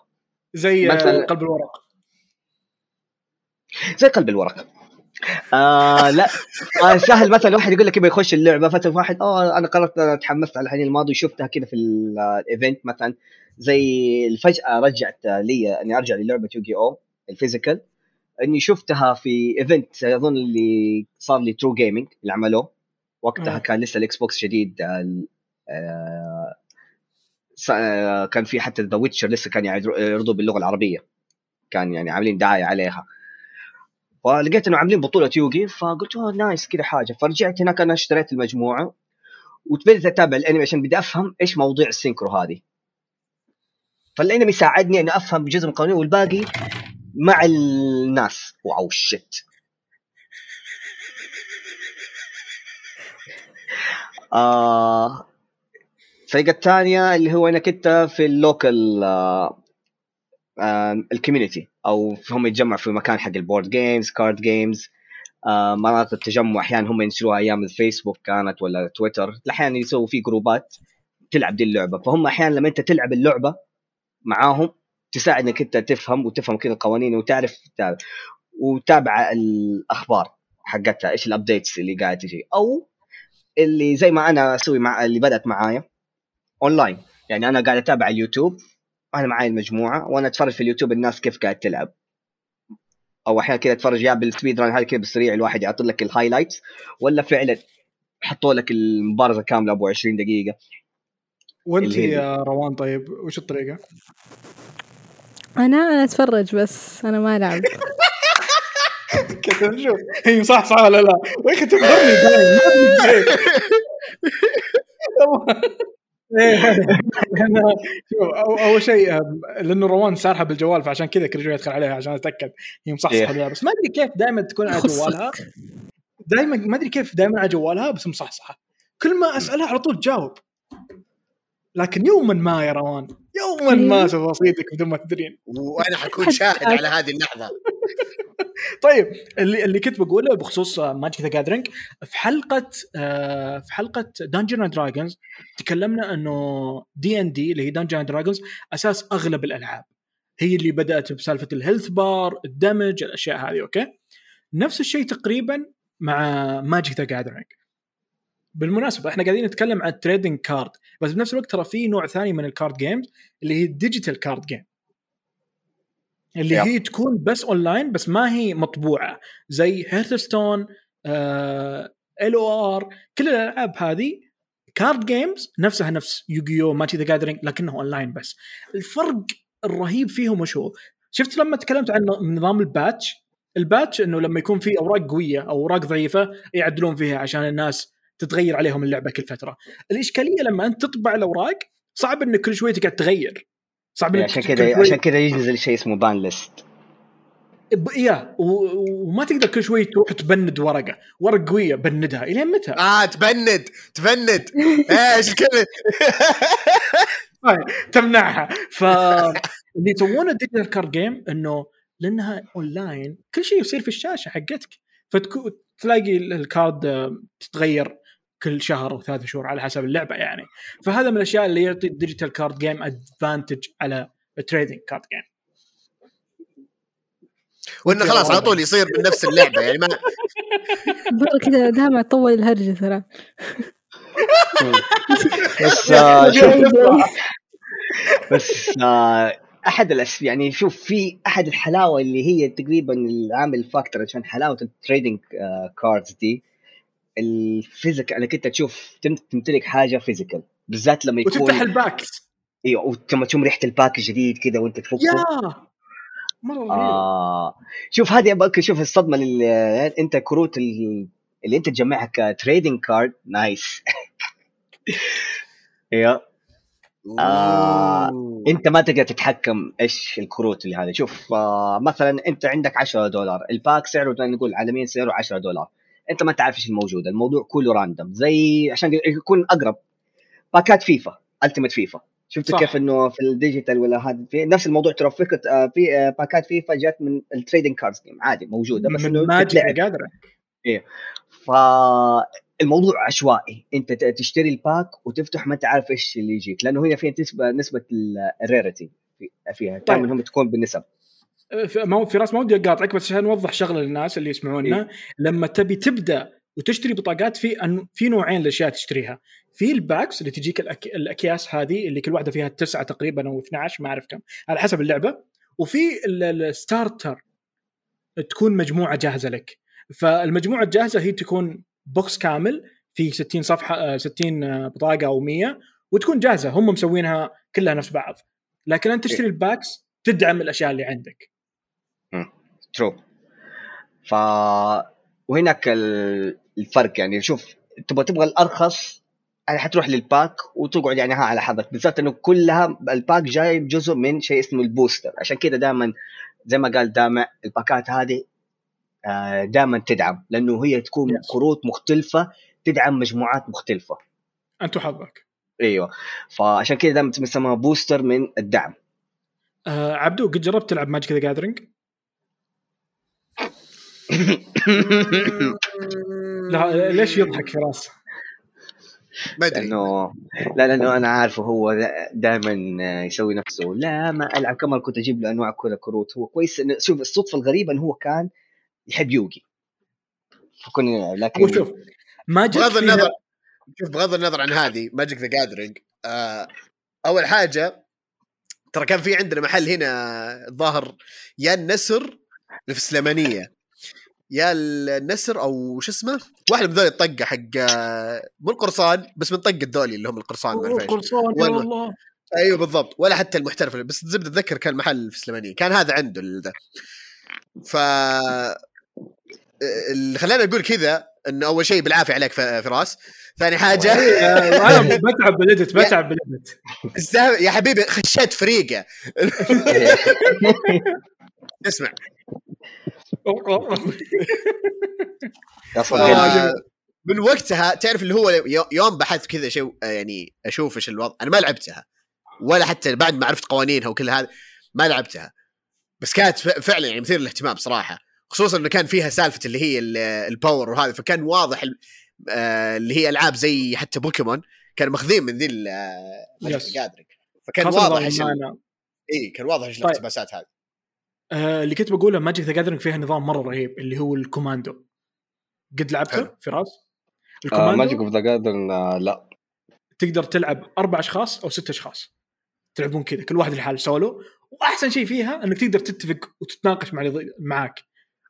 زي مثلاً- آه، قلب الورق. زي قلب الورق آه لا. آه سهل مثلا واحد يقول لك يبغى يخش اللعبة فتره واحد آه أنا قررت أنا تحمست على الحين الماضي وشفتها كذا في ال- الـ event مثلا. زي الفجأة رجعت لي إني أرجع للعبة يوغي أو ال physical إني شفتها في event أظن اللي صار لي True Gaming اللي عملوه. وقتها. كان لسه ال Xbox جديد آه، آه، كان في حتى The Witcher لسه كان يعرضوا باللغة العربية. كان يعني عاملين دعاية عليها. فلقيت إنه عاملين بطولة يوغي فقلت أوه nice كذا حاجة. فرجعت هناك أنا اشتريت المجموعة وبديت أتابع الأنمي عشان بدي أفهم إيش مواضيع ال synchro هذه. فالأنمي ساعدني إني أفهم جزء من القوانين والباقي مع الناس. wow shit (laughs) آه الطريقة الثانية اللي هو انك انت في ال local آه آه ال community أو هم يتجمعوا في مكان حق ال board games card games مناطق التجمع أحيانا هم ينشروها أيام الفيسبوك كانت ولا تويتر. أحيانا يسووا في جروبات تلعب دي اللعبة. فهم أحيانا لما أنت تلعب اللعبة معاهم تساعد إنك أنت تفهم وتفهم كذا القوانين وتعرف وتابع الأخبار حقتها إيش ال updates اللي قاعد تجي. أو اللي زي ما أنا أسوي مع اللي بدأت معايا اونلاين يعني أنا قاعد أتابع اليوتيوب أنا معاي المجموعه وأنا اتفرج في اليوتيوب الناس كيف قاعد تلعب أو أحيانا كذا اتفرج يا بال speed run هذا كذا بالسريع الواحد يعطي لك ال highlights ولا فعلا حطوا لك المبارزه كامله ابو 20 دقيقه وانت. يا روان طيب وش الطريقة؟ أنا أنا اتفرج بس أنا ما العب كنت نشوف هي صح صح ولا لا؟ وين كنت تبهرني دايم ما شوف أول شيء لأنه روان سارحة بالجوال فعشان كذا كل شوي أدخل عليها عشان أتأكد هي مصحصحة إيه. ولا لا بس ما أدري كيف دائما تكون على. جوالها دائما ما أدري كيف دائما على جوالها بس مصحصحة كل ما أسألها على طول تجاوب لكن يوما ما يا روان يوما ما. سوف أصيدك بدون ما تدرين. وأنا حكون شاهد على هذه اللحظة. (laughs) طيب اللي اللي كنت بقوله بخصوص Magic The Gathering في حلقة آه، في حلقة Dungeons and Dragons تكلمنا إنه دي ان دي اللي هي Dungeons and Dragons أساس أغلب الألعاب. هي اللي بدأت بسالفة ال health bar ال damage الأشياء هذه okay؟ نفس الشيء تقريبا مع Magic The Gathering بالمناسبة إحنا قاعدين نتكلم عن ال trading card بس بنفس الوقت ترى في نوع ثاني من ال card games اللي هي ال digital card game اللي yep. هي تكون بس اونلاين بس ما هي مطبوعة زي Hearthstone LOR كل الألعاب هذه card games نفسها نفس يوغيو Magic The Gathering لكنها اونلاين بس الفرق الرهيب فيهم وش هو؟ شفت لما تكلمت عن نظام ال patch ال patch إنه لما يكون في أوراق قوية أو أوراق ضعيفة يعدلون فيها عشان الناس تتغير عليهم اللعبة كل فترة. الإشكالية لما أنت تطبع الأوراق صعب إنك كل شوي تقعد تغير. صعب إنك عشان كذا عشان كذا ينزل شيء اسمه ban list ب- يا و- وما تقدر كل شوي تروح تبند ورقة. ورقه قوية بندها. إلين متى؟ آه تبند تبند. (laughs) إيش الكلمة (laughs) تمنعها. فاللي (laughs) يسوونه ال digital card game إنه لأنها اونلاين كل شيء يصير في الشاشة حقتك. فتلاقي ال card آه، تتغير. كل شهر أو ثلاث شهور على حسب اللعبة يعني. فهذا من الأشياء اللي يعطي ال digital card game advantage على ال trading card game وإنه خلاص على طول يصير من نفس اللعبة يعني ما (laughs) كذا دائما طول الهرجة ترى. بس آه، (laughs) بس آه، أحد الأس يعني شوف في أحد الحلاوة اللي هي تقريبا العامل factor عشان حلاوة ال trading cards دي ال physical انك انت تشوف تم- تمتلك حاجة physical بالذات لما يكون وتفتح ال pack أيوه ولما تشوف ريحة ال pack الجديد كذا وانت تفكه يا مرة آه. شوف هذه أبغى شوف الصدمة اللي أنت كروت ال- اللي أنت تجمعها ك trading card. nice. (laughs) أيوه آه،. أنت ما تقدر تتحكم إيش الكروت اللي هذه شوف آه مثلا أنت عندك 10 دولار ال pack سعره نقول عالميا سعره 10 دولار. انت ما تعرف إيش الموجود. الموضوع كله random زي عشان يكون أقرب. باكات فيفا ultimate فيفا. شفت صح. كيف إنه في ال digital ولا هذا في نفس الموضوع ترى فكره آه، في آه، باكات فيفا جات من ال trading cards عادي موجودة بس إنه ماجيك تتلعب. gathering فالموضوع عشوائي. أنت تشتري ال pack وتفتح ما انت عارف إيش اللي يجيك. لأنه هنا فيها نسبة نسبة ال rarity فيها. طيب. دائما هم تكون بالنسب في- ما ودي أقاطعك بس عشان نوضح شغلة للناس اللي يسمعونا. لما تبي تبدأ وتشتري بطاقات في أن- في نوعين الاشياء تشتريها. في ال packs اللي تجيك الأك... الأكياس هذه اللي كل واحدة فيها تسعة تقريبا أو 12 ما أعرف كم على حسب اللعبة. وفي ال- ال starter تكون مجموعة جاهزة لك. فالمجموعة الجاهزة هي تكون box كامل في 60 صفحة آه، 60 آه، بطاقة أو 100 وتكون جاهزة. هم مسوينها كلها نفس بعض. لكن أنت تشتري ال packs تدعم الأشياء اللي عندك. true ف وهناك ال- الفرق يعني شوف تبغى تبغى الأرخص يعني حتروح لل pack وتقعد يعني ها على حظك. بالذات إنه كلها ال pack جاي جزء من شيء اسمه ال booster. عشان كذا دائما زي ما قال دامع الباكات هذه دائما تدعم لأنه هي تكون Yes. كروت مختلفة تدعم مجموعات مختلفة. انت وحظك أيوه. فعشان كذا دائما تسمى booster من الدعم. آه عبدو قد جربت تلعب Magic the Gathering؟ لا ليش يضحك فراس؟ ما أدري. لأنه لا لأنه أنا عارفه هو دائما يسوي نفسه. لا ما ألعب. كمان كنت أجيب له أنواع كذا كروت. هو كويس. إنه شوف الصدفة الغريبة إنه هو كان يحب يوغي. فكنا لكن شوف ماجيك بغض النظر شوف بغض النظر عن هذه ماجيك ذا جاذرينج أول حاجة ترى كان في عندنا محل هنا الظاهر يا النسر اللي في السليمانية. يا النسر أو شو اسمه؟ واحد من ذول الطقة حق آه، مو القرصان بس من طقة ذولي اللي هم القرصان ما أوه، أعرف إيش. قرصان يا والله. الله. أيوه بالضبط. ولا حتى المحترف بس زبدة اتذكر كان محل في السليمانيه كان هذا عنده ال- ذا. ف اللي خلاني أقول كذا انه أول شيء بالعافية عليك ف- فراس. ثاني حاجة آه، (laughs) أنا بتعب بالادت بتعب بالادت يا حبيبي خشيت فريقة. (laughs) اسمع. آه، آه، من وقتها تعرف اللي هو يو- يوم بحثت كذا شيء آه، يعني أشوف إيش الوضع. أنا ما لعبتها ولا حتى بعد ما عرفت قوانينها وكل هذا ما لعبتها. بس كانت فعلا يعني مثير للاهتمام صراحة. خصوصا إنه كان فيها سالفة اللي هي ال- الباور وهذا فكان واضح آه، اللي هي ألعاب زي حتى بوكيمون كان ماخذين من ذي ال- آه،. الجادرينج فكان واضح إيش. اي كان واضح إيش طيب. الاقتباسات هذه. آه، اللي كنت بقوله ماجيك ذا جاذرينج فيها نظام مرة رهيب اللي هو الكوماندو. قد لعبته. فراس؟ ماجيك الكوماندو؟ اوف ذا جاردن لا. تقدر تلعب أربع أشخاص أو ست أشخاص. تلعبون كذا كل واحد لحاله سولو. وأحسن شيء فيها إنك تقدر تتفق وتتناقش مع اللي ضي- معك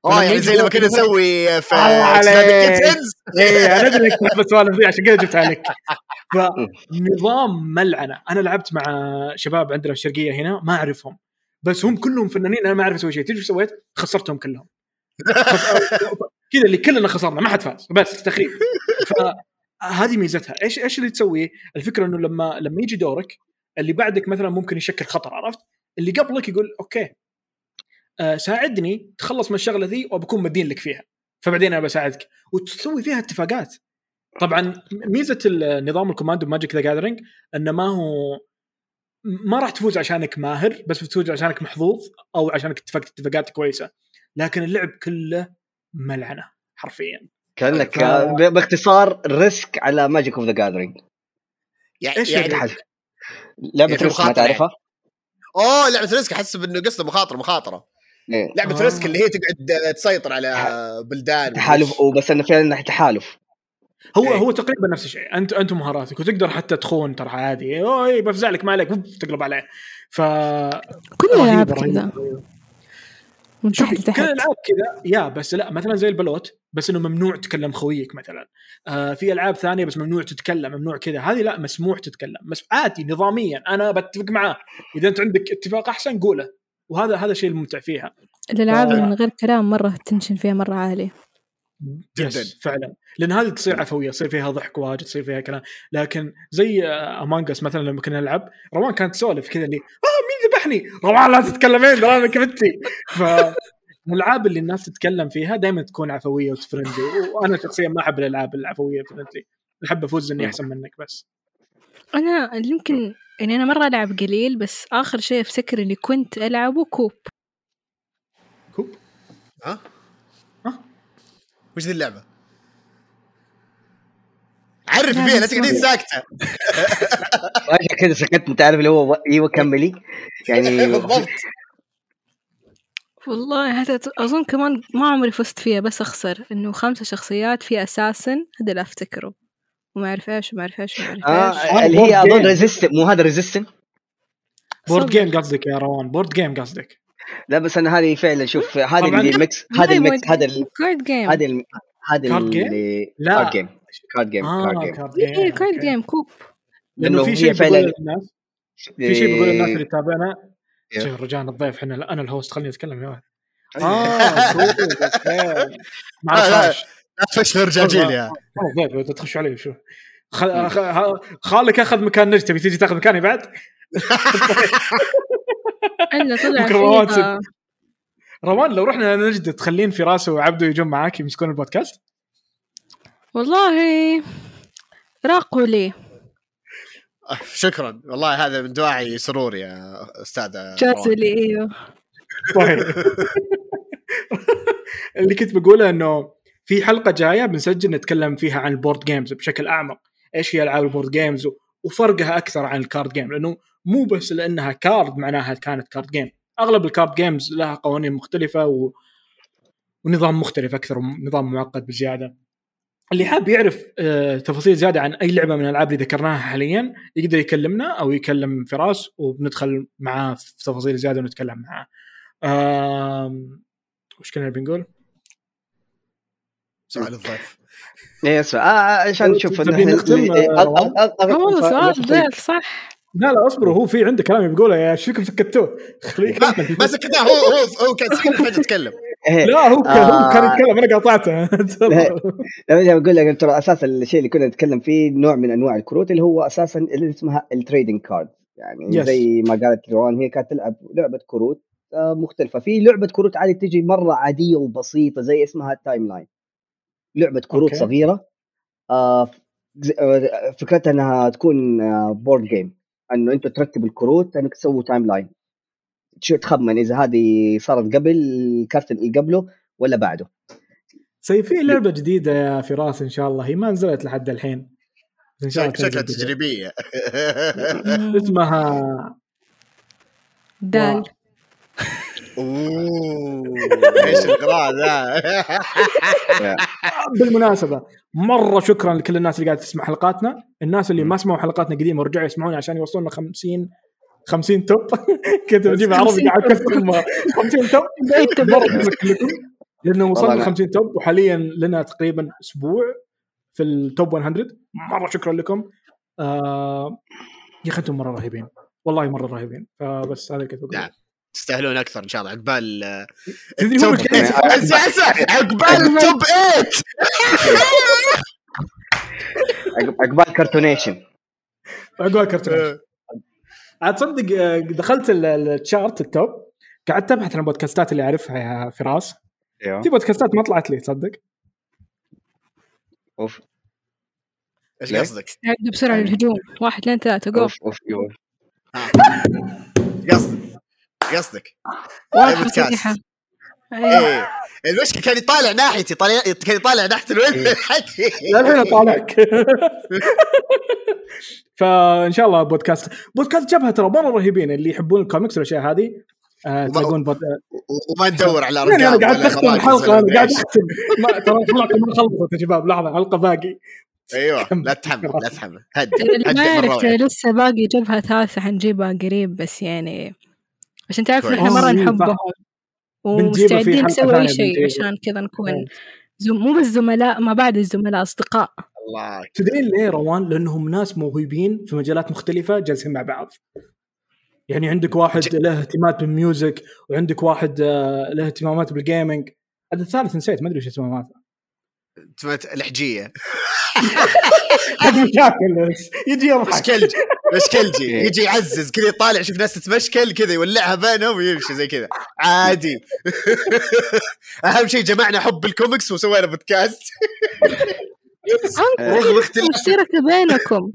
آه يعني زي لما كنا نسوي في عليك. Kittens إيه أنا أدري إنك تحب السوالف ذي عشان كذا جبتها لك (laughs) فنظام ملعنة. أنا لعبت مع شباب عندنا في الشرقية هنا ما أعرفهم. بس هم كلهم فنانين أنا ما أعرف أسوي شيء. تدري إيش سويت؟ خسرتهم كلهم. (laughs) كذا اللي كلنا خسرنا ما حد فاز. بس تخريب فهذه ميزتها. إيش إيش اللي تسويه؟ الفكرة إنه لما لما يجي دورك اللي بعدك مثلا ممكن يشكل خطر عرفت؟ اللي قبلك يقول أوكي آه ساعدني تخلص من الشغلة ذي وبكون مدين لك فيها. فبعدين أنا بساعدك وتسوي فيها اتفاقات. طبعا ميزة النظام ال Commander Magic the Gathering إنه ما هو ما راح تفوز عشانك ماهر بس بتفوز عشانك محظوظ أو عشانك اتفقت اتفاقات كويسة لكن اللعب كله ملعنة حرفيا كأنك ف- آه، باختصار Risk على Magic of the Gathering يعني إيش يعني يعني؟ لعبة Risk ما مخاطرة تعرفها؟ أوه لعبة Risk احسب إنه قصده مخاطرة مخاطرة إيه. لعبة آه. Risk اللي هي تقعد تسيطر على بلدان تحالف وبس إنه فعلا تحالف هو إيه. هو تقريبا نفس الشيء. انت انت مهاراتك وتقدر حتى تخون ترى عادي. اوه بفزع لك ما عليك تقلب عليه. ف كل الألعاب كذا. من كل الألعاب كذا يا بس لا مثلا زي البلوت بس إنه ممنوع تكلم خويك مثلا. آه في ألعاب ثانية بس ممنوع تتكلم ممنوع كذا. هذه لا مسموح تتكلم. بس عادي نظاميا. أنا بتفق معاه. إذا أنت عندك اتفاق أحسن قوله. وهذا هذا الشيء الممتع فيها. الألعاب ف- من غير كلام مرة ال tension فيها مرة عالي. جداً. yes فعلا. لأن هذه تصير عفوية تصير فيها ضحك واجد تصير فيها كلام. لكن زي Among Us مثلا لما كنا نلعب روان كانت تسولف كذا اللي آه مين ذبحني؟ روان لا تتكلمين ترى أنا كبتي ف الألعاب اللي الناس تتكلم فيها دائما تكون عفوية و friendly وأنا شخصيا ما أحب الألعاب العفوية وال friendly أحب أفوز إني أحسن منك بس. أنا يمكن يعني أنا مرة ألعب قليل بس آخر شيء أفتكر اللي كنت ألعبه Coup كوب؟ ها ها؟ وش ذي اللعبة؟ عرف فيها لا تقعدين ساكتة. عشان كذا سكت أنت عارف اللي هو أيوه كملي يعني (laughs) بالضبط. والله حتى أظن كمان ما عمري فزت فيها بس أخسر. إنه خمسة شخصيات في أساسن هذا اللي أفتكره. وما أعرف إيش وما أعرف إيش وما أعرف إيش. آه اللي هي أظن ريزيست مو هذا ريزيستن بورد. جيم قصدك يا روان. بورد جيم قصدك. لا بس أنا هذه فعلا شوف هذه. اللي ال mix لا، هذا ال mix هذا ال- card game هذا ال- هذا card game؟ اللي لا. card game card game card game card game card. game كوب لأنه لأنه في شيء فعلاً- للناس في شيء بيقول للناس. اللي تتابعنا. شوف رجعنا الضيف إحنا أنا ال host خليني أتكلم يا ولد (laughs) آه. (laughs) ما لا تفشل رجاجيل يا تخش علي شو خ- خ- خالك أخذ مكان نجد تبي تيجي تاخذ مكاني بعد (laughs) إلا طلع. فيها. روان لو رحنا نجد تخلين فراس وعبده يجون معاك يمسكون البودكاست؟ والله راقوا لي. شكرا. والله هذا من دواعي سرور يا أستاذة جات لي أيوه. طيب. اللي كنت بقوله إنه في حلقة جاية بنسجل نتكلم فيها عن ال board games بشكل أعمق. إيش هي ألعاب ال board games وفرقها أكثر عن ال card game لأنه مو بس لأنها card معناها كانت card game أغلب ال card games لها قوانين مختلفة و... ونظام مختلف أكثر ونظام معقد بزيادة اللي حاب يعرف آه، تفاصيل زيادة عن أي لعبة من الألعاب اللي ذكرناها حاليا يقدر يكلمنا أو يكلم فراس وبندخل معاه في تفاصيل زيادة ونتكلم معاه وش كنا بنقول؟ سؤال الضيف إيه اسمع آه عشان نشوف روان؟ والله سؤال طيب. ضيف صح لا لا اصبروا هو في عنده كلام بيقوله يا إيش فيكم سكتوه؟ خليه ما سكتناه هو هو هو كان (laughs) سكت فجاه يتكلم إيه. لا هو كان هو كان يتكلم أنا قاطعته (laughs) لا لا بقول لك ترى أساسا الشيء اللي كنا نتكلم فيه نوع من أنواع الكروت اللي هو أساسا اللي اسمها ال trading card يعني Yes. زي ما قالت روان هي كانت تلعب لعبة كروت آه، مختلفة في لعبة كروت عادي تجي مرة عادية وبسيطة زي اسمها ال timeline لعبة كروت okay. صغيرة آه، آه، فكرتها إنها تكون board game إنه أنت ترتب الكروت إنك تسوي timeline تخمن إذا هذه صارت قبل ال card اللي قبله ولا بعده. بس في لعبة جديدة يا فراس إن شاء الله. هي ما نزلت لحد الحين. إن شاء الله شكلها. تجريبية. اسمها دال. أوه. إيش القراءة ذا؟ (laughs) بالمناسبة مرة شكرا لكل الناس اللي قاعدة تسمع حلقاتنا. الناس اللي ما سمعوا حلقاتنا قديمه ورجعوا يسمعونا عشان يوصلنا 50 50 توب. (laughs) كنت بجيب عربي 50 قاعد اكتب 50 توب؟ (laughs) لكم لأنه وصلنا والله 50 توب وحاليا لنا تقريبا أسبوع في ال top 100 مرة شكرا لكم. آه يا أخي أنتم مرة رهيبين. والله مرة رهيبين. فبس هذا اللي كنت بقوله. نعم. تستاهلون أكثر إن شاء الله عقبال آه، top (laughs) عقبال ال top 8 عقب- عقبال كرتونيشن عقبال كرتون عاد تصدق آه، دخلت ال- ال- ال chart ال top قعدت أبحث عن البودكاستات اللي أعرفها يا فراس. أيوه. في بودكاستات ما طلعت لي تصدق؟ أوف. إيش؟ قصدك؟ استعدوا بسرعة للهجوم. واحد اثنين ثلاثة جو أوف أوف قصدك قصدك؟ واضحة بودكاست. صريحة أيوة. إيه. المشكلة كان يطالع ناحيتي طالع كان يطالع ناحية الوين حقي للحين اطالعك (laughs) فإن شاء الله بودكاست بودكاست جبهة ترى مره رهيبين اللي يحبون الكوميكس والأشياء هذه آه وما- تلاقون بود... وما ندور على يعني ارقام أنا قاعد أختم الحلقة أنا قاعد. أختم. ترى الحلقة ما خلصت يا شباب. لحظة حلقة باقي. أيوه لا تحمل لا تحمل هدي اللي ما يعرف. لسه باقي جبهة ثالثة حنجيبها قريب بس يعني عشان كويس. إحنا مرة. نحبهم ومستعدين نسوي أي شيء. عشان كذا نكون. زم... مو بس زملاء ما بعد الزملاء أصدقاء الله تدرين ليه روان؟ لأنهم ناس موهوبين في مجالات مختلفة جالسين مع بعض. يعني عندك واحد له اهتمامات بال music وعندك واحد آه، له اهتمامات بال gaming. هذا الثالث نسيت ما أدري إيش اهتماماته. الحجيه هذا مشكلجي يضحك مشكلجي إيه. يجي يعزز كذا يطالع يشوف ناس تتمشكل كذا يولعها بينهم ويمشي زي كذا. عادي. (laughs) أهم شيء جمعنا حب الكوميكس وسوينا بودكاست. رغم اختلاف. مشتركة بينكم؟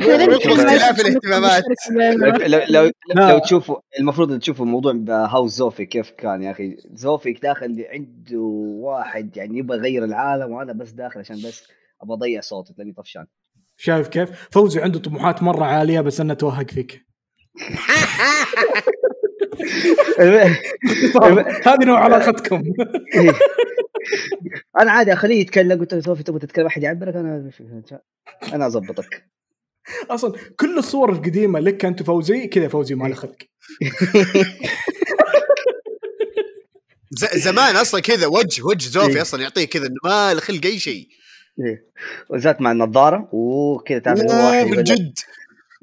رغم اختلاف الاهتمامات. لو لو لو, لا. لو تشوفوا المفروض تشوفوا الموضوع بهاوس زوفي كيف كان يا أخي. زوفي داخل عنده واحد يعني يبغى يغير العالم وأنا بس داخل عشان بس أبغى أضيع صوتي. لاني طفشان؟ شايف كيف؟ فوزي عنده طموحات مرة عالية بس انه توهق فيك. (laughs) هذه نوع علاقتكم. أنا عادي اخليه يتكلم قلت له زوفي تبغى تتكلم أحد يعبرك أنا أنا أظبطك أصلا كل الصور القديمة لك أنت فوزي كذا فوزي ما له خلق. (laughs) ز- زمان أصلا كذا وجه وجه زوفي إيه. أصلا يعطيك كذا ما له خلق أي شيء إيه. وزات مع النظارة وكذا تعرف واحد من جد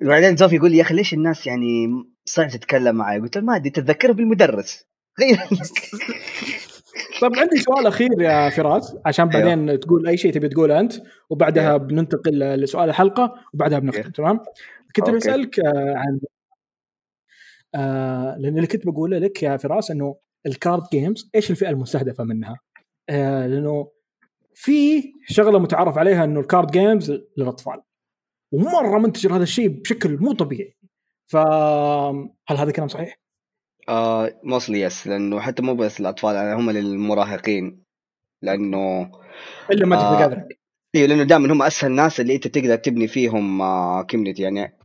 وبعدين زوفي يقول لي يا أخي ليش الناس يعني صعب تتكلم معي قلت له ما أدري تتذكره بالمدرس غير (laughs) طيب عندي سؤال أخير يا فراس عشان بعدين تقول أي شيء تبي تقوله أنت وبعدها بننتقل لسؤال الحلقة وبعدها بنختم okay. تمام؟ كنت. بسألك آه، عن آه لأن اللي كنت بقوله لك يا فراس إنه ال card games إيش الفئة المستهدفة منها؟ آه لأنه في شغلة متعارف عليها إنه ال card games للأطفال. ومرة منتشر هذا الشيء بشكل مو طبيعي. فهل هذا كلام صحيح؟ آه mostly yes لأنه حتى مو بس الأطفال يعني هم للمراهقين. لأنه إلا ما آه. تقدر إيوه لأنه دائما هم أسهل ناس اللي أنت تقدر تبني فيهم آه community يعني.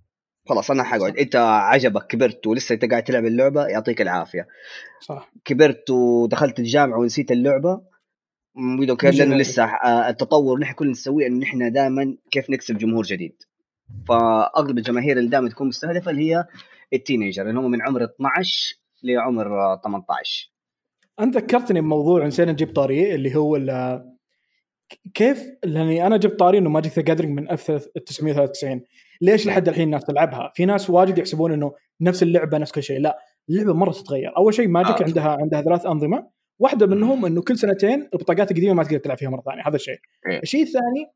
خلاص أنا حقعد. أنت عجبك كبرت ولسه أنت قاعد تلعب اللعبة يعطيك العافية. صح. كبرت ودخلت الجامعة ونسيت اللعبة we don't care نجي لأنه. لسه آه، التطور اللي نحن كلنا نسويه إنه نحن دائما كيف نكسب جمهور جديد. فأغلب الجماهير اللي دائما تكون مستهدفة اللي هي ال teenager اللي هم من عمر 12 لعمر آه، 18 أنت ذكرتني بموضوع نسينا نجيب طاريه اللي هو كيف؟ لاني أنا جبت طاري إنه Magic The Gathering من 1993 ليش لحد الحين الناس تلعبها؟ في ناس واجد يحسبون إنه نفس اللعبة نفس كل شيء. لا اللعبة مرة تتغير. أول شيء Magic آه. عندها عندها ثلاث أنظمة. واحدة منهم إنه كل سنتين البطاقات القديمة ما تقدر تلعب فيها مرة ثانية هذا الشيء. إيه. الشيء الثاني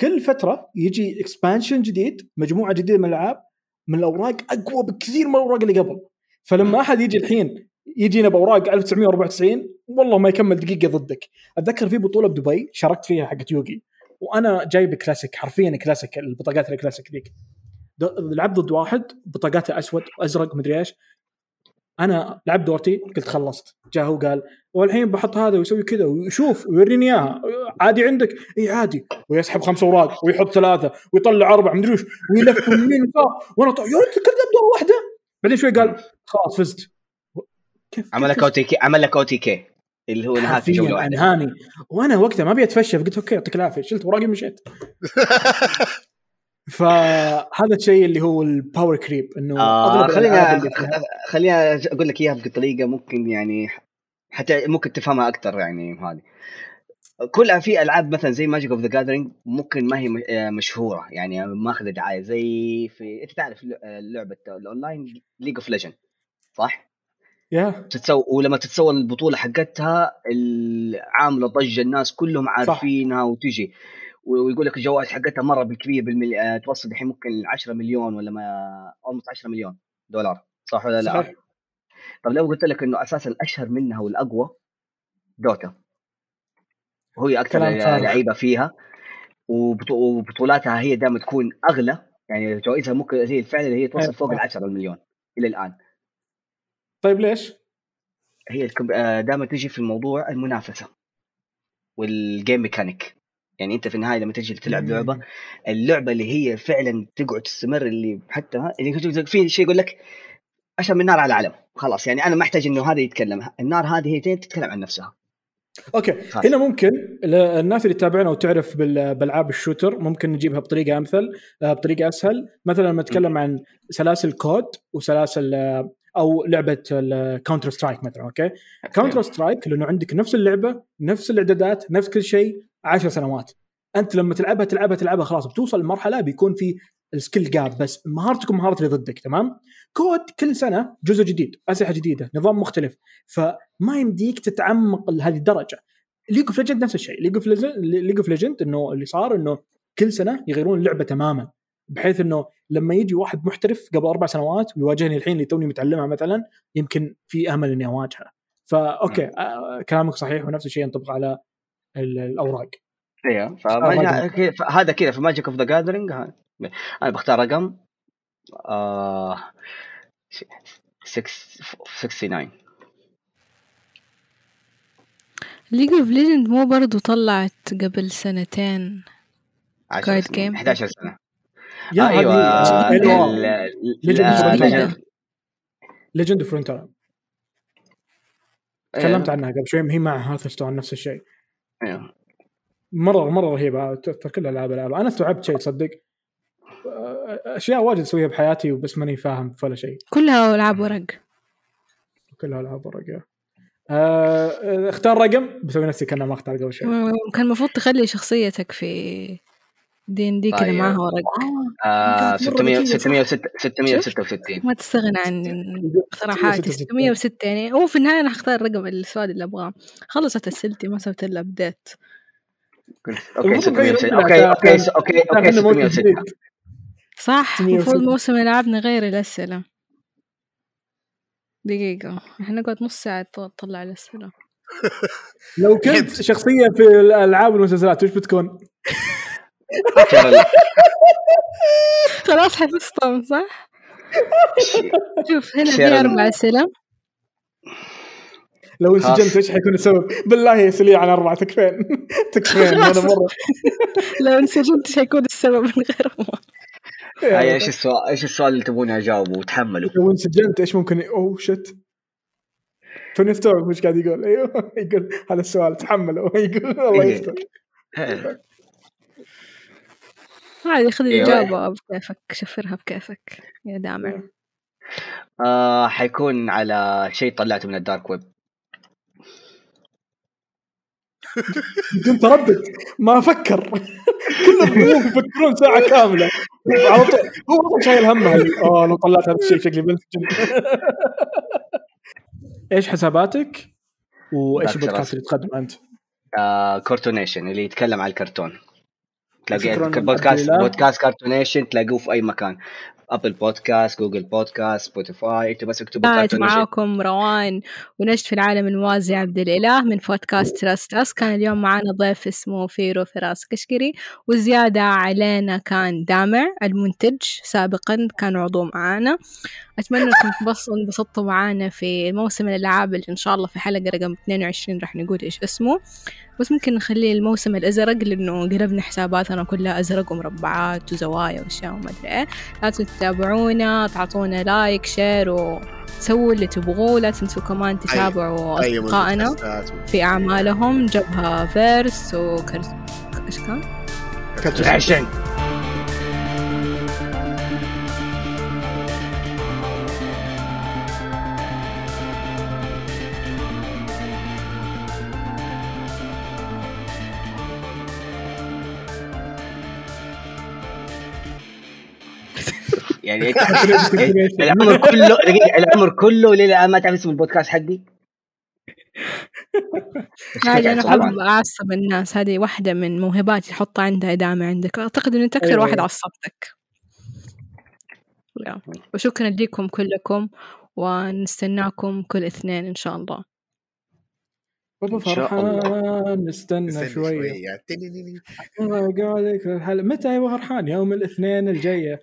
كل فترة يجي expansion جديد مجموعة جديدة من الألعاب من الأوراق أقوى بكثير من الأوراق اللي قبل. فلما أحد يجي الحين يجينا بأوراق 1994 والله ما يكمل دقيقة ضدك. أتذكر في بطولة بدبي شاركت فيها حقت يوغي وأنا جايب كلاسيك حرفيا كلاسيك البطاقات الكلاسيك ذيك. لعبت ضد واحد بطاقاته أسود وأزرق مدري إيش. أنا لعبت دورتي قلت خلصت. جاء هو قال والحين بحط هذا ويسوي كذا ويشوف ويوريني إياها. عادي عندك؟ إي عادي. ويسحب خمس أوراق ويحط ثلاثة ويطلع أربع مدري وش ويلف من يمين ويسار وأنا طيب يا رجل كنت ابدا واحدة. بعدين شوي قال خلاص فزت. كيف عمل لك كيف أو تي كي عمل لك أو تي كي اللي هو نهاية جوله حرفيا واحدة. أنهاني. وأنا وقتها ما أبي اتفشى فقلت أوكي يعطيك العافية. شلت أوراقي ومشيت. (laughs) فهذا الشيء اللي هو ال power creep إنه آه خليني خليني أقول لك إياها بطريقة ممكن يعني حتى ممكن تفهمها أكثر يعني هذه. كل في ألعاب مثلا زي Magic of the Gathering ممكن ما هي آه، مشهورة يعني ماخذة دعاية. زي في أنت تعرف آه، لعبة ال online League of Legend صح؟ يا تتسوى ولما تتسوى البطولة حقتها عامله ضجه الناس كلهم عارفينها وتجي. ويقول لك الجوائز حقتها مرة بالكبير بالمل... آه، توصل الحين ممكن 10 مليون ولا ما almost 10 مليون دولار صح ولا لا؟ صحيح طب لو قلت لك إنه أساسا الاشهر منها والأقوى دوتا وهي أكثر. لعيبة فيها وبطو- وبطولاتها هي دائما تكون أغلى يعني جوائزها ممكن هي فعلا هي توصل أيوة. فوق ال 10 مليون إلى الآن طيب ليش؟ هي دائما تجي في الموضوع المنافسة والجيم ميكانيك يعني أنت في النهاية لما تجي تلعب لعبة اللعبة اللي هي فعلا تقعد تستمر اللي حتى اللي في شيء يقول لك اشهر من نار على العلم خلاص. يعني أنا ما أحتاج إنه هذا يتكلم النار هذه هي تتكلم عن نفسها. أوكي. خلاص. هنا ممكن الناس اللي تتابعنا وتعرف بال- بالعاب ال shooter ممكن نجيبها بطريقة أمثل آه، بطريقة أسهل. مثلا لما نتكلم عن سلاسل COD وسلاسل أو لعبة Counter Strike مثلا أوكي؟ Counter Strike لأنه عندك نفس اللعبة نفس الإعدادات نفس كل شيء 10 سنوات. أنت لما تلعبها تلعبها تلعبها خلاص بتوصل لمرحلة بيكون في ال skill gap بس مهارتك ومهارة اللي ضدك تمام؟ COD كل سنة جزء جديد أسلحة جديدة نظام مختلف فما يمديك تتعمق لهذه الدرجة. League of Legend نفس الشيء League of League of Legend إنه اللي صار إنه كل سنة يغيرون اللعبة تماما. بحيث إنه لما يجي واحد محترف قبل أربع سنوات ويواجهني الحين اللي توني متعلمها مثلا يمكن في أمل إني أواجهه. فاوكي آه كلامك صحيح ونفس الشيء ينطبق على ال- الأوراق. أيوه فما كذا- هذا كذا في Magic of the Gathering أنا بختار رقم آه 6 69 ليج اوف ليجند مو برضو طلعت قبل سنتين. 10 Guide سنين، game. 11 سنة. يا أيوه. Frontera. Legend- ليجند اوف فرونتر تكلمت عنها قبل شوي هي مع هاثستون نفس الشيء. أيوه. مرة مرة رهيبة. تذكر كل الالعاب الالعاب أنا استوعبت شيء تصدق. أشياء واجد أسويها بحياتي وبس ماني فاهم في ولا شيء. كلها ألعاب ورق. كلها ألعاب ورقه آه، اختار رقم. بسوي نفسي كأنه ما اختار قبل شوي. كان المفروض تخلي شخصيتك في دي ان دي كذا. معاها ورق آه، كانت مرة 600 ذكية، صح. 606 666 ما تستغنى عن اقتراحاتي 606 يعني. هو في النهاية أنا حختار الرقم السؤال اللي أبغاه. خلصت أسئلتي ما سويت إلا أبديت أوكي المفروض نغير 660 رقمنا أوكي أوكي أوكي أوكي عشان موسم 606 جديد. صح 606. المفروض موسم ألعابنا غير الأسئلة. دقيقة إحنا نقعد نص ساعة نطلع الأسئلة. لو (laughs) كنت شخصية في الألعاب والمسلسلات وش بتكون؟ خلاص حفظتهم صح؟ (laughs) شوف هنا في. أربع أسئلة لو. انسجنت إيش حيكون السبب؟ بالله يا سليع عن أربعة تكفين (laughs) تكفين أنا مرة (laughs) لو انسجنت إيش حيكون السبب من غير ما هاي إيش السؤال إيش السؤال اللي تبوني اجاوبه وتحملوا لو انسجنت إيش ممكن أوه شت توني استوعب وش قاعد يقول أيوه يقول هذا السؤال تحمله يقول الله إيه. يستر إيه. عادي خذ أيوة. الإجابة بكيفك شفرها بكيفك يا دامع آه حيكون على شيء طلعته من ال dark web. (laughs) بدون تردد ما أفكر. (laughs) كلهم يفكرون ساعة (laughs) كاملة. على طول. هو أصلا شايل همها آه لو طلعت هذا الشيء شكلي بنسجن إيش حساباتك؟ وإيش البودكاست. اللي تقدم أنت؟ آه كارتونيشن اللي يتكلم عن الكرتون. تلاقيه بودكاست. بودكاست كارتونيشن تلاقوه في أي مكان Apple Podcast Google Podcast Spotify إنتوا بس اكتبوا كانت معاكم روان ونجد في العالم الموازي عبد الإله من بودكاست Trust Us كان اليوم معانا ضيف اسمه فيرو فراس قشقري وزيادة علينا كان دامع المنتج سابقا كان عضو معانا. أنكم تنبسطوا انبسطتوا معانا في موسم الألعاب اللي إن شاء الله في حلقة رقم 22 راح نقول إيش اسمه. بس ممكن نخليه الموسم الأزرق لأنه قلبنا حساباتنا كلها أزرق ومربعات وزوايا وأشياء وما أدري إيه. لا تنسوا تتابعونا تعطونا لايك شير وسووا اللي تبغوه لا تنسوا كمان تتابعوا أي من أصدقائنا. في أعمالهم جبهة فيرس وكرس إيش كان؟ عشان يعني (laughs) العمر كله العمر كله ليه ما تعرف اسم البودكاست حقي؟ (laughs) أنا طبعاً. أحب أعصب الناس هذه واحدة من موهباتي حطها عندها دامة عندك أعتقد إن أنت أكثر أيوة. واحد عصبتك يا. وشكرا لكم كلكم ونستناكم كل اثنين إن شاء الله بابا الله. فرحان نستنى شوية. يقعد لك متى يا فرحان يوم الاثنين الجاية